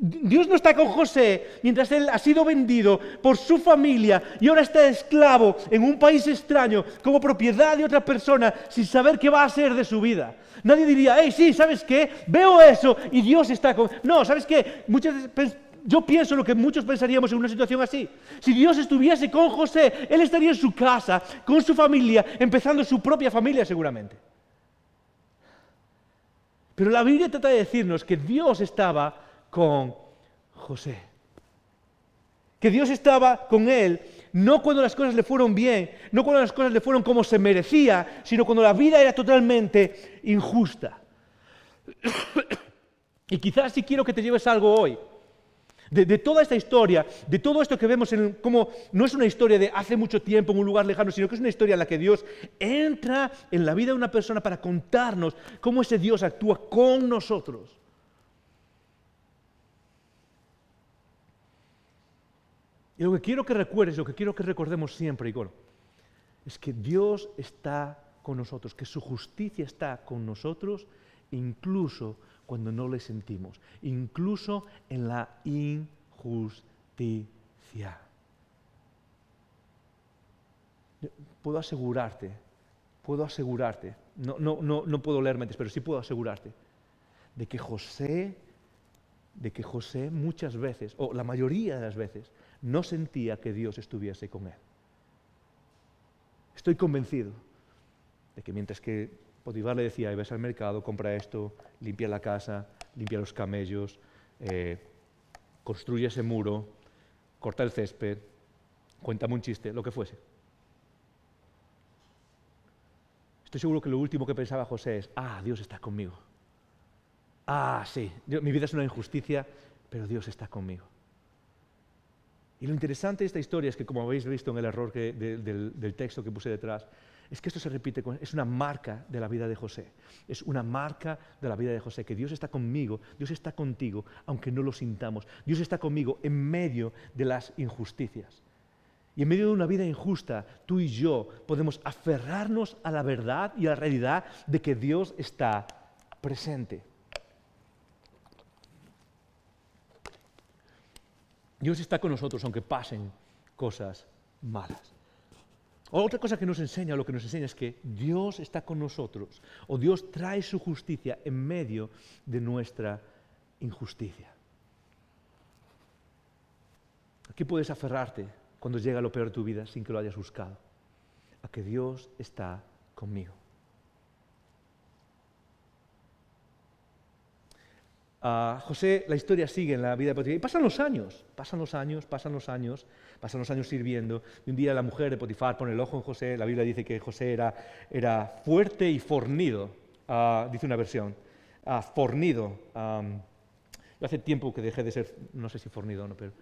Dios no está con José mientras él ha sido vendido por su familia y ahora está esclavo en un país extraño como propiedad de otra persona sin saber qué va a hacer de su vida. Nadie diría, hey, sí, ¿sabes qué? Veo eso y Dios está con... No, ¿sabes qué? Muchas yo pienso lo que muchos pensaríamos en una situación así. Si Dios estuviese con José, él estaría en su casa, con su familia, empezando su propia familia seguramente. Pero la Biblia trata de decirnos que Dios estaba con José. Que Dios estaba con él, no cuando las cosas le fueron bien, no cuando las cosas le fueron como se merecía, sino cuando la vida era totalmente injusta. y quizás si quiero que te lleves algo hoy, de, toda esta historia, de todo esto que vemos en como no es una historia de hace mucho tiempo en un lugar lejano, sino que es una historia en la que Dios entra en la vida de una persona para contarnos cómo ese Dios actúa con nosotros. Y lo que quiero que recuerdes, lo que quiero que recordemos siempre, Igor, es que Dios está con nosotros, que su justicia está con nosotros, incluso cuando no le sentimos, incluso en la injusticia. Puedo asegurarte, puedo asegurarte, no, no, no, no puedo leer mentes, pero sí puedo asegurarte de que José, de que José muchas veces, o la mayoría de las veces, no sentía que Dios estuviese con él. Estoy convencido de que mientras que Potifar le decía, ves al mercado, compra esto, limpia la casa, limpia los camellos, eh, construye ese muro, corta el césped, cuéntame un chiste, lo que fuese. Estoy seguro que lo último que pensaba José es, ah, Dios está conmigo. Ah, sí, mi vida es una injusticia, pero Dios está conmigo. Y lo interesante de esta historia es que, como habéis visto en el error del, texto que puse detrás, es que esto se repite, es una marca de la vida de José. Es una marca de la vida de José, que Dios está conmigo, Dios está contigo, aunque no lo sintamos. Dios está conmigo en medio de las injusticias. Y en medio de una vida injusta, tú y yo podemos aferrarnos a la verdad y a la realidad de que Dios está presente. Dios está con nosotros aunque pasen cosas malas. Otra cosa que nos enseña, lo que nos enseña es que Dios está con nosotros o Dios trae su justicia en medio de nuestra injusticia. Aquí puedes aferrarte cuando llega lo peor de tu vida sin que lo hayas buscado. A que Dios está conmigo. José, la historia sigue en la vida de Potifar. Y pasan los años, pasan los años, pasan los años, pasan los años sirviendo. Y un día la mujer de Potifar pone el ojo en José. La Biblia dice que José era, era fuerte y fornido, ah, dice una versión. Ah, fornido. hace tiempo que dejé de ser, no sé si fornido o no, pero...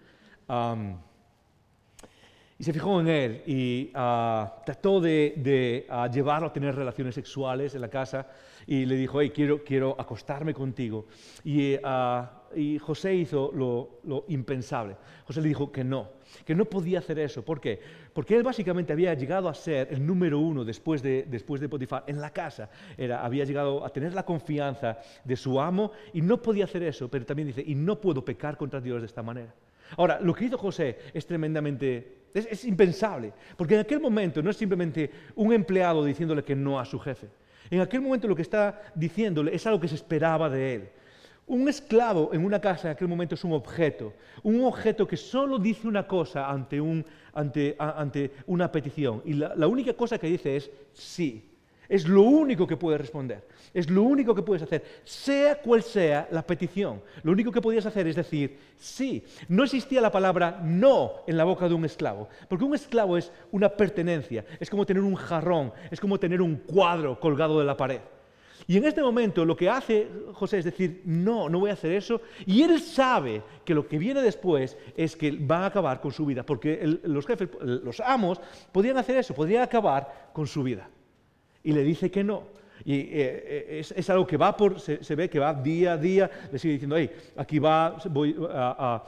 y se fijó en él y ah, trató de, llevarlo a tener relaciones sexuales en la casa y le dijo, hey, quiero, quiero acostarme contigo. Y, ah, y José hizo lo, lo, impensable. José le dijo que no, que no podía hacer eso. ¿Por qué? Porque él básicamente había llegado a ser el número uno después de, después de Potifar en la casa. Era, había llegado a tener la confianza de su amo y no podía hacer eso, pero también dice, y no puedo pecar contra Dios de esta manera. Ahora, lo que hizo José es tremendamente, es, impensable, porque en aquel momento no es simplemente un empleado diciéndole que no a su jefe. En aquel momento lo que está diciéndole es algo que se esperaba de él. Un esclavo en una casa en aquel momento es un objeto, un objeto que solo dice una cosa ante, una petición y la única cosa que dice es sí. Es lo único que puedes responder. Es lo único que puedes hacer, sea cual sea la petición. Lo único que podías hacer es decir sí. No existía la palabra no en la boca de un esclavo, porque un esclavo es una pertenencia, es como tener un jarrón, es como tener un cuadro colgado de la pared. Y en este momento lo que hace José es decir, no, no voy a hacer eso. Y él sabe que lo que viene después es que va a acabar con su vida, porque los jefes, los amos, podían hacer eso, podían acabar con su vida y le dice que no. Y eh, eh, es, algo que va por, se, ve que va día a día, le sigue diciendo, hey, aquí va, voy a,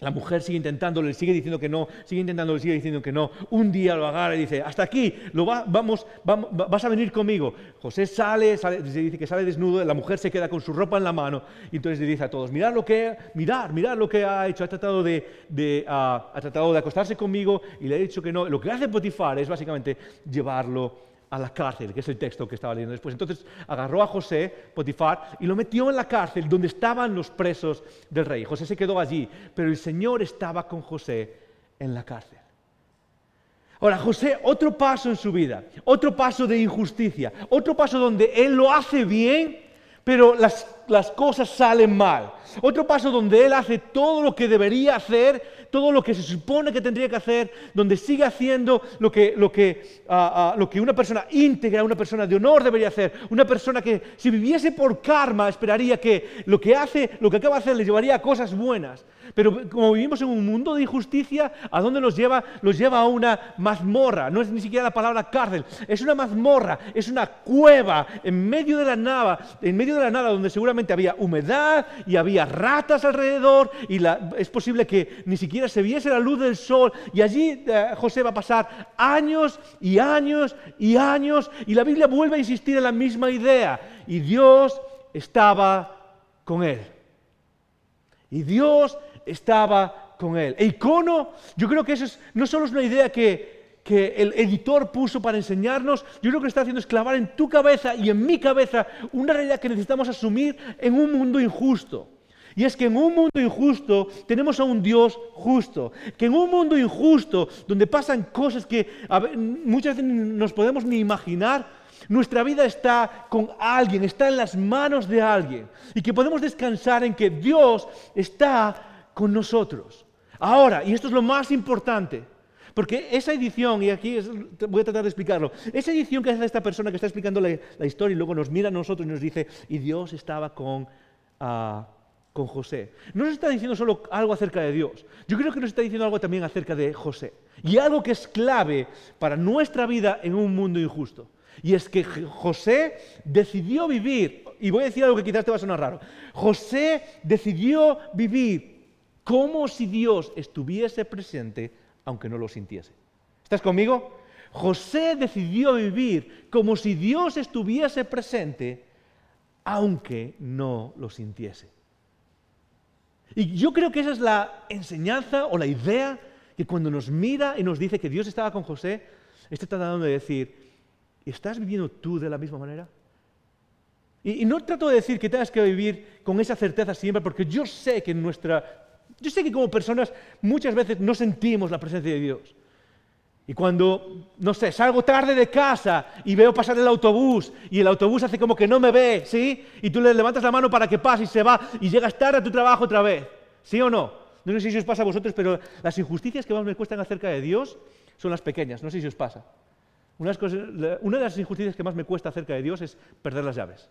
La mujer sigue intentando, le sigue diciendo que no, sigue intentando, le sigue diciendo que no. Un día lo agarra y dice, hasta aquí, lo vamos, vas a venir conmigo. José sale, sale, dice que sale desnudo, la mujer se queda con su ropa en la mano y entonces le dice a todos, mirad lo que, mirar, mirad lo que ha hecho, ha tratado de, ah, ha tratado de acostarse conmigo y le ha dicho que no. Lo que hace Potifar es básicamente llevarlo a la cárcel, que es el texto que estaba leyendo después. Entonces agarró a José, Potifar, y lo metió en la cárcel donde estaban los presos del rey. José se quedó allí, pero el Señor estaba con José en la cárcel. Ahora, José, otro paso en su vida, otro paso de injusticia, otro paso donde él lo hace bien, pero las, las cosas salen mal. Otro paso donde él hace todo lo que debería hacer, todo lo que se supone que tendría que hacer, donde sigue haciendo lo que, lo que, ah, ah, lo que una persona íntegra, una persona de honor debería hacer, una persona que si viviese por karma esperaría que lo que hace, lo que acaba de hacer le llevaría a cosas buenas. Pero como vivimos en un mundo de injusticia, ¿a dónde nos lleva? Los lleva a una mazmorra. No es ni siquiera la palabra cárcel, es una mazmorra, es una cueva en medio de la nada, en medio de la nada donde seguramente había humedad y había ratas alrededor y es posible que ni siquiera se viese la luz del sol y allí eh, José va a pasar años y años y años y la Biblia vuelve a insistir en la misma idea y Dios estaba con él. Y Dios estaba con él. El icono, yo creo que eso no solo es una idea que, que el editor puso para enseñarnos, yo lo que está haciendo es clavar en tu cabeza y en mi cabeza una realidad que necesitamos asumir en un mundo injusto. Y es que en un mundo injusto tenemos a un Dios justo. Que en un mundo injusto, donde pasan cosas que muchas veces nos podemos ni imaginar, nuestra vida está con alguien, está en las manos de alguien. Y que podemos descansar en que Dios está con nosotros. Ahora, y esto es lo más importante, porque esa edición, y aquí voy a tratar de explicarlo, esa edición que hace esta persona que está explicando la, historia y luego nos mira a nosotros y nos dice, y Dios estaba con, ah, con José, no nos está diciendo solo algo acerca de Dios, yo creo que nos está diciendo algo también acerca de José, y algo que es clave para nuestra vida en un mundo injusto. Y es que José decidió vivir, y voy a decir algo que quizás te va a sonar raro, José decidió vivir como si Dios estuviese presente aunque no lo sintiese. ¿Estás conmigo? José decidió vivir como si Dios estuviese presente aunque no lo sintiese. Y yo creo que esa es la enseñanza o la idea que cuando nos mira y nos dice que Dios estaba con José, está tratando de decir, ¿estás viviendo tú de la misma manera? Y, no trato de decir que tengas que vivir con esa certeza siempre, porque yo sé que en nuestra yo sé que como personas muchas veces no sentimos la presencia de Dios. Y cuando, no sé, salgo tarde de casa y veo pasar el autobús y el autobús hace como que no me ve, ¿sí? Y tú le levantas la mano para que pase y se va y llegas tarde a tu trabajo otra vez, ¿sí o no? No sé si os pasa a vosotros, pero las injusticias que más me cuestan acerca de Dios son las pequeñas, no sé si os pasa. una de las injusticias que más me cuesta acerca de Dios es perder las llaves.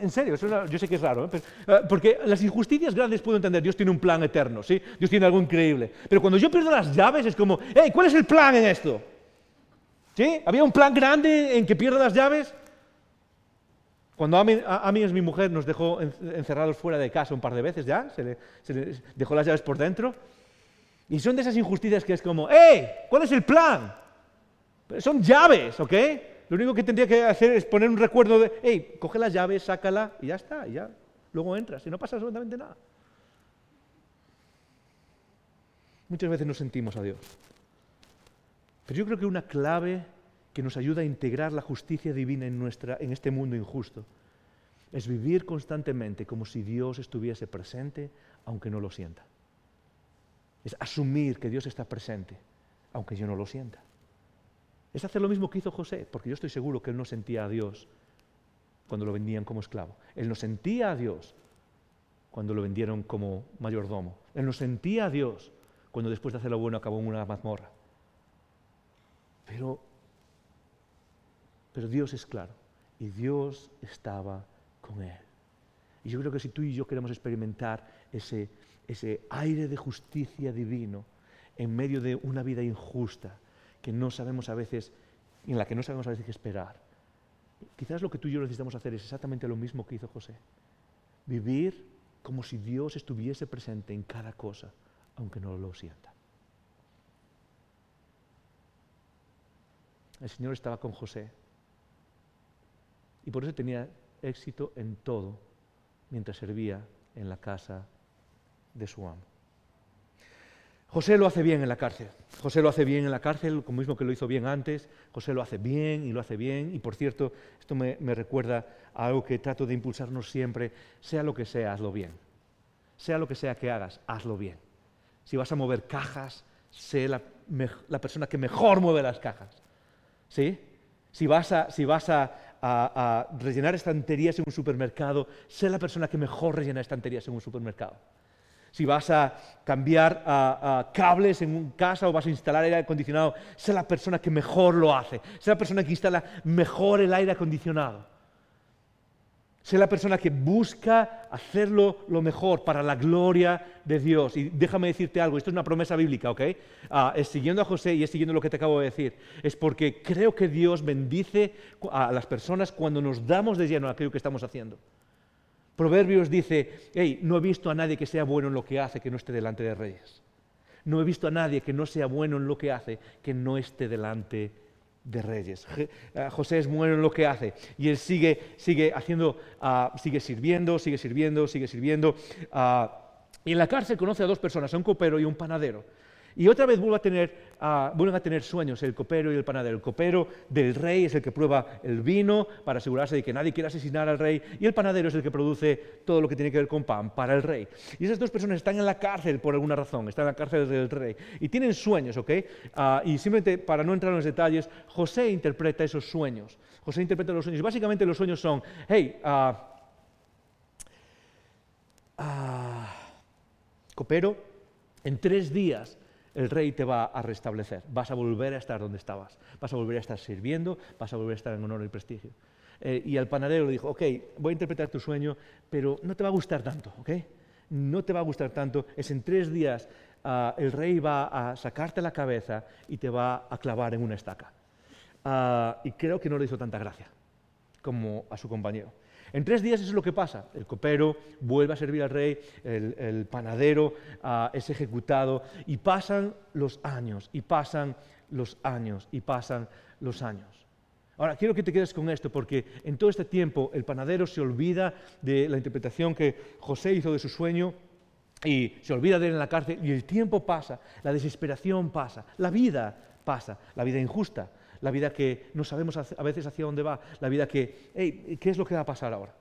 En serio, yo sé que es raro, ¿eh? Eh, porque las injusticias grandes puedo entender, Dios tiene un plan eterno, ¿sí? Dios tiene algo increíble. Pero cuando yo pierdo las llaves es como, hey, ¿cuál es el plan en esto? ¿Sí? ¿Había un plan grande en que pierda las llaves? Cuando a mí, es mi mujer, nos dejó encerrados fuera de casa un par de veces ya, se le, dejó las llaves por dentro. Y son de esas injusticias que es como, hey, ¿cuál es el plan? Son llaves, ¿ok? Lo único que tendría que hacer es poner un recuerdo de, hey, coge las llaves, sácala y ya está, y ya luego entras y no pasa absolutamente nada. Muchas veces no sentimos a Dios. Pero yo creo que una clave que nos ayuda a integrar la justicia divina en, nuestra, en este mundo injusto es vivir constantemente como si Dios estuviese presente, aunque no lo sienta. Es asumir que Dios está presente, aunque yo no lo sienta. Es hacer lo mismo que hizo José, porque yo estoy seguro que él no sentía a Dios cuando lo vendían como esclavo. Él no sentía a Dios cuando lo vendieron como mayordomo. Él no sentía a Dios cuando después de hacer lo bueno acabó en una mazmorra. Pero, pero Dios es claro y Dios estaba con él. Y yo creo que si tú y yo queremos experimentar ese, ese aire de justicia divino en medio de una vida injusta, que no sabemos a veces, en la que no sabemos a veces qué esperar. Quizás lo que tú y yo necesitamos hacer es exactamente lo mismo que hizo José. Vivir como si Dios estuviese presente en cada cosa, aunque no lo sienta. El Señor estaba con José y por eso tenía éxito en todo mientras servía en la casa de su amo. José lo hace bien en la cárcel. José lo hace bien en la cárcel, como mismo que lo hizo bien antes. José lo hace bien y lo hace bien. Y por cierto, esto me, recuerda a algo que trato de impulsarnos siempre. Sea lo que sea, hazlo bien. Sea lo que sea que hagas, hazlo bien. Si vas a mover cajas, sé la, persona que mejor mueve las cajas. ¿Sí? Si vas, a, si vas a rellenar estanterías en un supermercado, sé la persona que mejor rellena estanterías en un supermercado si vas a cambiar cables en un casa o vas a instalar aire acondicionado, sé la persona que mejor lo hace, sé la persona que instala mejor el aire acondicionado. Sé la persona que busca hacerlo lo mejor para la gloria de Dios. Y déjame decirte algo, esto es una promesa bíblica, ¿ok? Ah, siguiendo a José y es siguiendo lo que te acabo de decir. Es porque creo que Dios bendice a las personas cuando nos damos de lleno a aquello que estamos haciendo. Proverbios dice, hey, no he visto a nadie que sea bueno en lo que hace que no esté delante de reyes. No he visto a nadie que no sea bueno en lo que hace que no esté delante de reyes. Eh, José es bueno en lo que hace y él sigue, sigue haciendo, ah, sigue sirviendo, sigue sirviendo, sigue sirviendo. Ah, y en la cárcel conoce a dos personas, a un copero y un panadero. Y otra vez vuelve a tener, uh, vuelven a tener sueños el copero y el panadero. El copero del rey es el que prueba el vino para asegurarse de que nadie quiera asesinar al rey y el panadero es el que produce todo lo que tiene que ver con pan para el rey. Y esas dos personas están en la cárcel por alguna razón, están en la cárcel del rey y tienen sueños, ¿ok? Uh, y simplemente para no entrar en los detalles, José interpreta esos sueños. José interpreta los sueños. Básicamente los sueños son, hey, uh, copero, en tres días el rey te va a restablecer. Vas a volver a estar donde estabas. Vas a volver a estar sirviendo, vas a volver a estar en honor y prestigio. Eh, y al panadero le dijo, ok, voy a interpretar tu sueño, pero no te va a gustar tanto, ¿ok? No te va a gustar tanto. Es en tres días ah, el rey va a sacarte la cabeza y te va a clavar en una estaca. Ah, y creo que no le hizo tanta gracia como a su compañero. En tres días eso es lo que pasa. El copero vuelve a servir al rey, el, panadero ah, es ejecutado y pasan los años, y pasan los años, y pasan los años. Ahora, quiero que te quedes con esto porque en todo este tiempo el panadero se olvida de la interpretación que José hizo de su sueño y se olvida de él en la cárcel y el tiempo pasa, la desesperación pasa, la vida pasa, la vida injusta, la vida que no sabemos a veces hacia dónde va, la vida que, hey, ¿qué es lo que va a pasar ahora?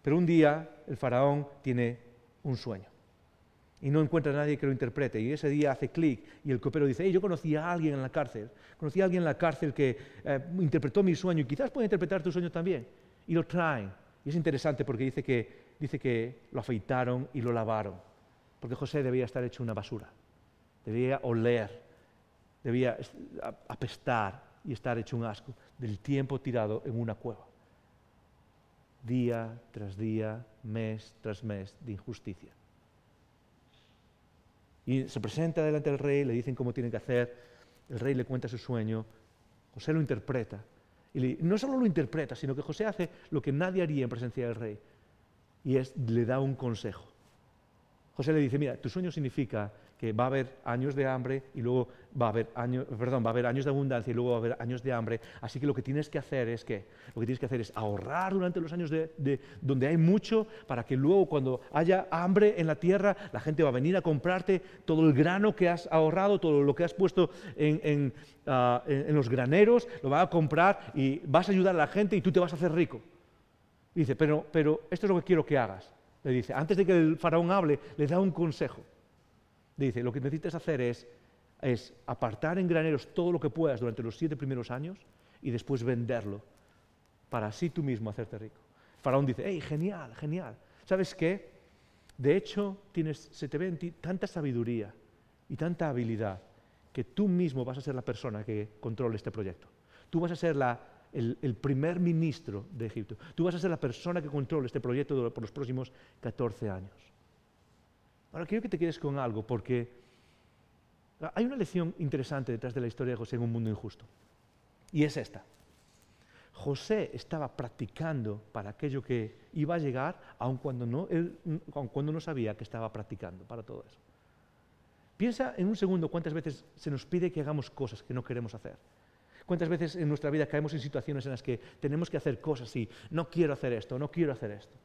Pero un día el faraón tiene un sueño y no encuentra a nadie que lo interprete. Y ese día hace clic y el copero dice, hey, yo conocí a alguien en la cárcel, conocí a alguien en la cárcel que eh, interpretó mi sueño y quizás puede interpretar tu sueño también. Y lo traen. Y es interesante porque dice que, dice que lo afeitaron y lo lavaron, porque José debía estar hecho una basura, debía oler debía apestar y estar hecho un asco del tiempo tirado en una cueva. Día tras día, mes tras mes de injusticia. Y se presenta delante del rey, le dicen cómo tiene que hacer, el rey le cuenta su sueño, José lo interpreta. Y no solo lo interpreta, sino que José hace lo que nadie haría en presencia del rey, y es, le da un consejo. José le dice, mira, tu sueño significa que va a haber años de hambre y luego va a haber años, perdón, va a haber años de abundancia y luego va a haber años de hambre. Así que lo que tienes que hacer es que lo que tienes que hacer es ahorrar durante los años de, donde hay mucho para que luego cuando haya hambre en la tierra la gente va a venir a comprarte todo el grano que has ahorrado, todo lo que has puesto en, ah, los graneros, lo va a comprar y vas a ayudar a la gente y tú te vas a hacer rico. dice, pero, pero esto es lo que quiero que hagas. Le dice, antes de que el faraón hable, le da un consejo. Dice, lo que necesitas hacer es, apartar en graneros todo lo que puedas durante los siete primeros años y después venderlo para así tú mismo hacerte rico. Faraón dice, hey, genial, genial. ¿Sabes qué? De hecho, tienes, se te ve en ti tanta sabiduría y tanta habilidad que tú mismo vas a ser la persona que controle este proyecto. Tú vas a ser el, el, primer ministro de Egipto. Tú vas a ser la persona que controle este proyecto por los próximos 14 años. Ahora quiero que te quedes con algo porque hay una lección interesante detrás de la historia de José en un mundo injusto. Y es esta. José estaba practicando para aquello que iba a llegar, aun cuando no, él, aun cuando no sabía que estaba practicando para todo eso. Piensa en un segundo cuántas veces se nos pide que hagamos cosas que no queremos hacer. Cuántas veces en nuestra vida caemos en situaciones en las que tenemos que hacer cosas y no quiero hacer esto, no quiero hacer esto.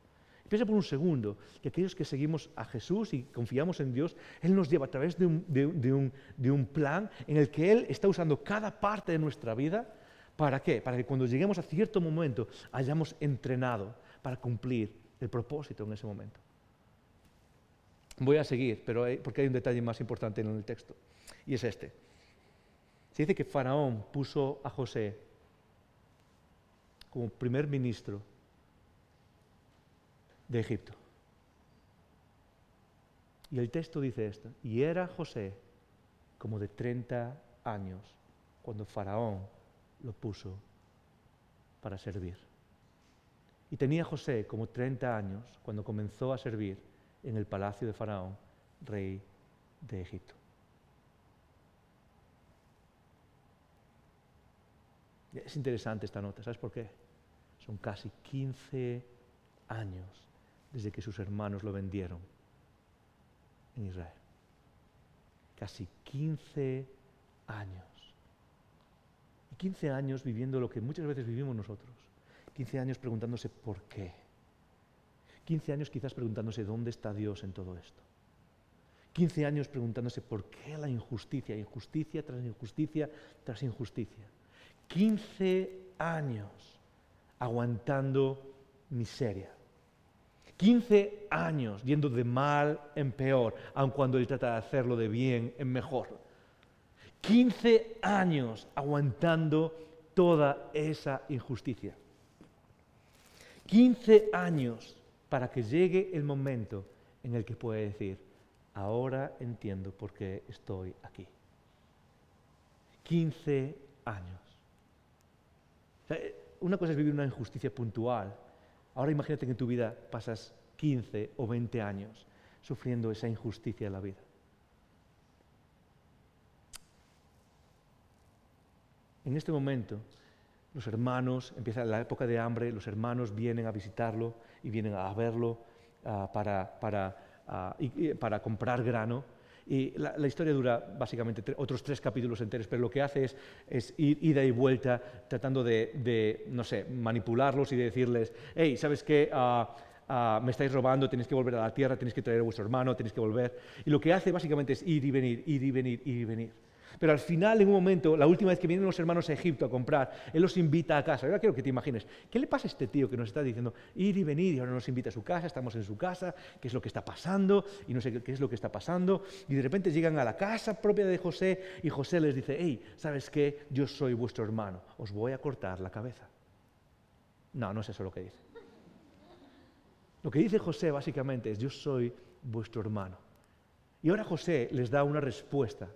Piensa por un segundo que aquellos que seguimos a Jesús y confiamos en Dios, Él nos lleva a través de un, plan en el que Él está usando cada parte de nuestra vida ¿Para qué? Para que cuando lleguemos a cierto momento hayamos entrenado para cumplir el propósito en ese momento. Voy a seguir, pero porque hay un detalle más importante en el texto, y es este. Se dice que Faraón puso a José como primer ministro de Egipto. Y el texto dice esto, y era José como de 30 años cuando Faraón lo puso para servir. Y tenía José como 30 años cuando comenzó a servir en el palacio de Faraón, rey de Egipto. Es interesante esta nota, ¿sabes por qué? Son casi 15 años desde que sus hermanos lo vendieron en Israel. Casi 15 años. 15 años viviendo lo que muchas veces vivimos nosotros. 15 años preguntándose por qué. 15 años quizás preguntándose dónde está Dios en todo esto. 15 años preguntándose por qué la injusticia, injusticia tras injusticia tras injusticia. 15 años aguantando miseria. 15 años yendo de mal en peor, aun cuando Él trata de hacerlo de bien en mejor. 15 años aguantando toda esa injusticia. 15 años para que llegue el momento en el que puede decir, ahora entiendo por qué estoy aquí. 15 años. una cosa es vivir una injusticia puntual. Ahora imagínate que en tu vida pasas 15 o 20 años sufriendo esa injusticia en la vida. En este momento, los hermanos, empieza la época de hambre, los hermanos vienen a visitarlo y vienen a verlo ah, para, para, ah, para, comprar grano. Y la, historia dura básicamente otros tres capítulos enteros, pero lo que hace es, es ir ida y vuelta tratando de, no sé, manipularlos y de decirles, hey, ¿sabes qué? Ah, me estáis robando, tenéis que volver a la tierra, tenéis que traer a vuestro hermano, tenéis que volver. Y lo que hace básicamente es ir y venir, ir y venir, ir y venir. Pero al final, en un momento, la última vez que vienen los hermanos a Egipto a comprar, Él los invita a casa. Ahora quiero que te imagines, ¿qué le pasa a este tío que nos está diciendo ir y venir y ahora nos invita a su casa, estamos en su casa, qué es lo que está pasando y no sé qué es lo que está pasando? Y de repente llegan a la casa propia de José y José les dice, hey, ¿sabes qué? Yo soy vuestro hermano, os voy a cortar la cabeza. No, no es eso lo que dice. Lo que dice José básicamente es, yo soy vuestro hermano. Y ahora José les da una respuesta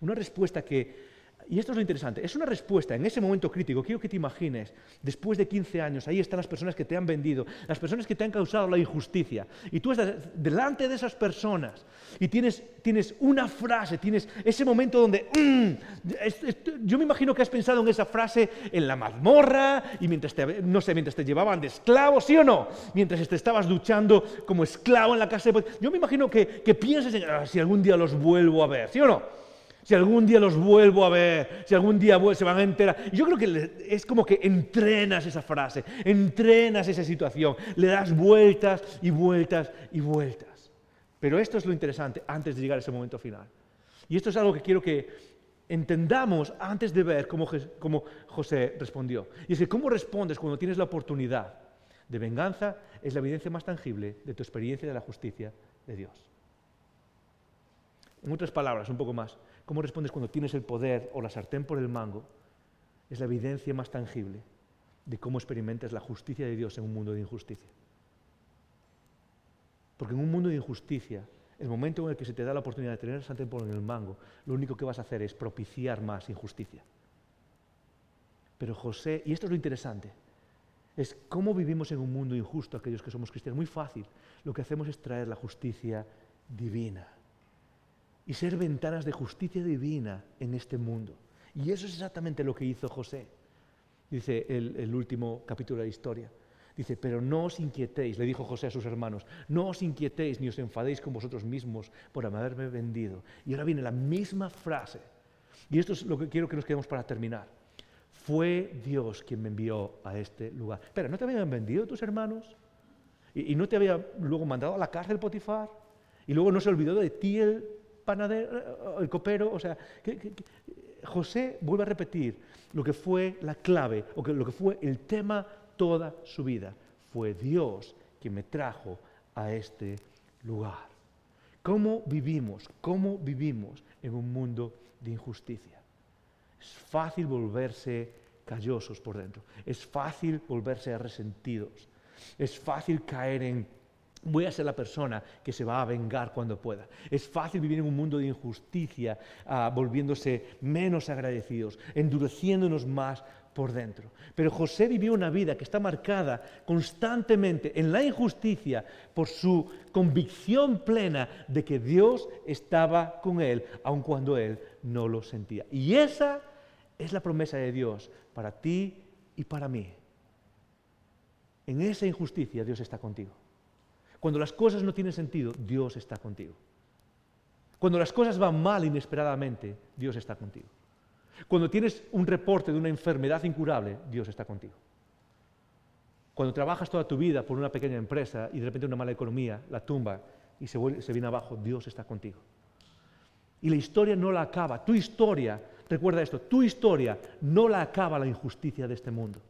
una respuesta que, y esto es lo interesante, es una respuesta en ese momento crítico, quiero que te imagines, después de 15 años, ahí están las personas que te han vendido, las personas que te han causado la injusticia, y tú estás delante de esas personas y tienes, tienes una frase, tienes ese momento donde, mm, yo me imagino que has pensado en esa frase en la mazmorra, y mientras te, no sé, mientras te llevaban de esclavo, ¿sí o no? Mientras te estabas duchando como esclavo en la casa de... Yo me imagino que, que piensas en, ah, si algún día los vuelvo a ver, ¿sí o no? Si algún día los vuelvo a ver, si algún día se van a enterar. Yo creo que es como que entrenas esa frase, entrenas esa situación, le das vueltas y vueltas y vueltas. Pero esto es lo interesante antes de llegar a ese momento final. Y esto es algo que quiero que entendamos antes de ver cómo, cómo José respondió. Y es que cómo respondes cuando tienes la oportunidad de venganza es la evidencia más tangible de tu experiencia de la justicia de Dios. En otras palabras, un poco más, cómo respondes cuando tienes el poder o la sartén por el mango, es la evidencia más tangible de cómo experimentas la justicia de Dios en un mundo de injusticia. Porque en un mundo de injusticia, el momento en el que se te da la oportunidad de tener el sartén por el mango, lo único que vas a hacer es propiciar más injusticia. Pero José, y esto es lo interesante, es cómo vivimos en un mundo injusto aquellos que somos cristianos. Muy fácil. Lo que hacemos es traer la justicia divina y ser ventanas de justicia divina en este mundo. Y eso es exactamente lo que hizo José. dice el, último capítulo de la historia. Dice, pero no os inquietéis, le dijo José a sus hermanos, no os inquietéis ni os enfadéis con vosotros mismos por haberme vendido. Y ahora viene la misma frase. Y esto es lo que quiero que nos quedemos para terminar. Fue Dios quien me envió a este lugar. Pero ¿no te habían vendido tus hermanos? ¿Y, no te había luego mandado a la cárcel Potifar? ¿Y luego no se olvidó de ti el panadero, el copero? O sea, José vuelve a repetir lo que fue la clave, o lo que fue el tema toda su vida. Fue Dios quien me trajo a este lugar. ¿Cómo vivimos? ¿Cómo vivimos en un mundo de injusticia? Es fácil volverse callosos por dentro. Es fácil volverse resentidos. Es fácil caer en voy a ser la persona que se va a vengar cuando pueda. Es fácil vivir en un mundo de injusticia, ah, volviéndose menos agradecidos, endureciéndonos más por dentro. Pero José vivió una vida que está marcada constantemente en la injusticia por su convicción plena de que Dios estaba con él, aun cuando él no lo sentía. Y esa es la promesa de Dios para ti y para mí. En esa injusticia Dios está contigo. Cuando las cosas no tienen sentido, Dios está contigo. Cuando las cosas van mal inesperadamente, Dios está contigo. Cuando tienes un reporte de una enfermedad incurable, Dios está contigo. Cuando trabajas toda tu vida por una pequeña empresa y de repente una mala economía la tumba y se, se viene abajo, Dios está contigo. Y la historia no la acaba. Tu historia, recuerda esto, tu historia no la acaba la injusticia de este mundo.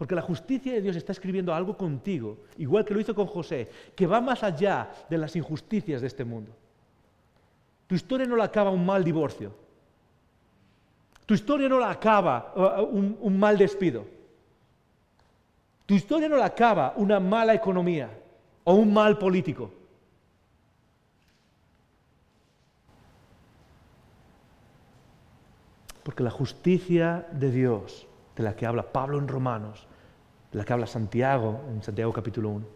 Porque la justicia de Dios está escribiendo algo contigo, igual que lo hizo con José, que va más allá de las injusticias de este mundo. Tu historia no la acaba un mal divorcio. Tu historia no la acaba uh, un, un mal despido. Tu historia no la acaba una mala economía o un mal político. Porque la justicia de Dios, de la que habla Pablo en Romanos, la que habla Santiago en Santiago capítulo 1,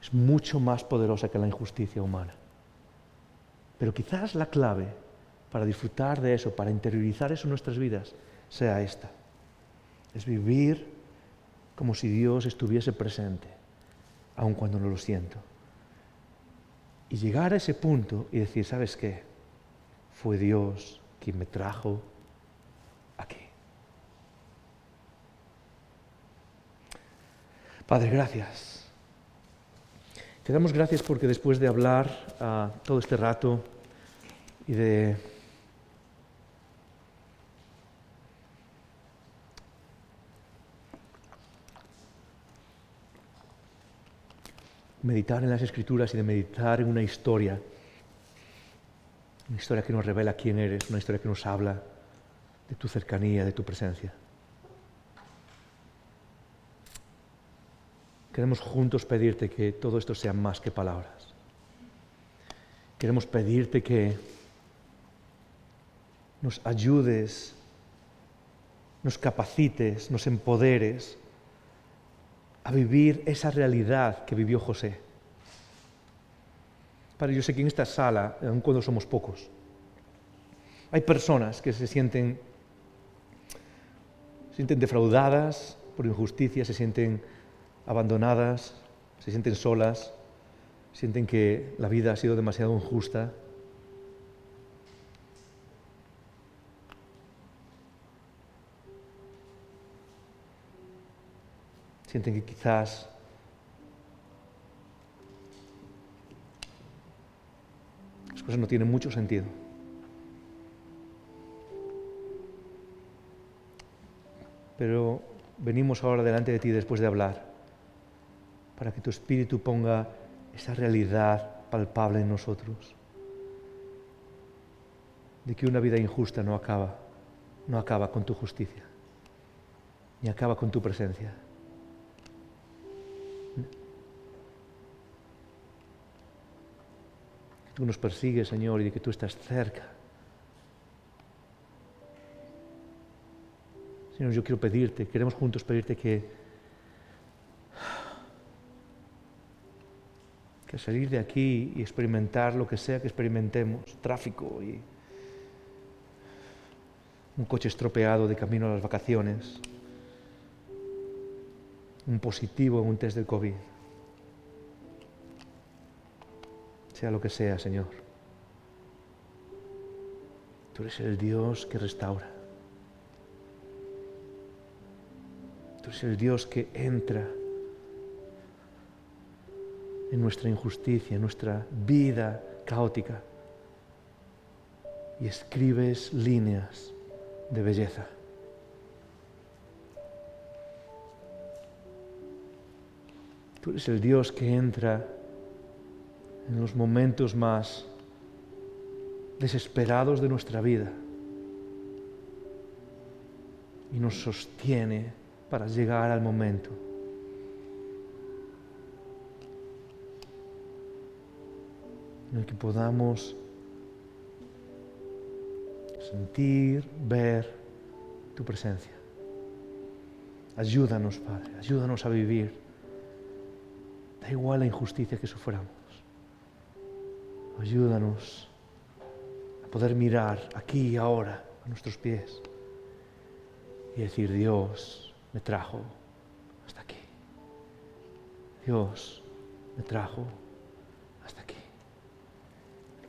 es mucho más poderosa que la injusticia humana. Pero quizás la clave para disfrutar de eso, para interiorizar eso en nuestras vidas, sea esta. Es vivir como si Dios estuviese presente, aun cuando no lo siento. Y llegar a ese punto y decir, ¿sabes qué? Fue Dios quien me trajo Padre, gracias. Te damos gracias porque después de hablar uh, todo este rato y de meditar en las escrituras y de meditar en una historia, una historia que nos revela quién eres, una historia que nos habla de tu cercanía, de tu presencia. Queremos juntos pedirte que todo esto sea más que palabras. Queremos pedirte que nos ayudes, nos capacites, nos empoderes a vivir esa realidad que vivió José. Padre, yo sé que en esta sala, aun cuando somos pocos, hay personas que se sienten, se sienten defraudadas por injusticia, se sienten abandonadas, se sienten solas, sienten que la vida ha sido demasiado injusta. Sienten que quizás las cosas no tienen mucho sentido. Pero venimos ahora delante de ti después de hablar para que tu Espíritu ponga esa realidad palpable en nosotros, de que una vida injusta no acaba, no acaba con tu justicia, ni acaba con tu presencia. Que tú nos persigues, Señor, y de que tú estás cerca. Señor, yo quiero pedirte, queremos juntos pedirte que que salir de aquí y experimentar lo que sea que experimentemos, tráfico y un coche estropeado de camino a las vacaciones, un positivo en un test del COVID. Sea lo que sea, Señor. Tú eres el Dios que restaura. Tú eres el Dios que entra en nuestra injusticia, en nuestra vida caótica y escribes líneas de belleza. Tú eres el Dios que entra en los momentos más desesperados de nuestra vida y nos sostiene para llegar al momento. En el que podamos sentir, ver tu presencia. Ayúdanos, Padre, ayúdanos a vivir. Da igual la injusticia que suframos. Ayúdanos a poder mirar aquí y ahora a nuestros pies y decir, Dios me trajo hasta aquí. Dios me trajo.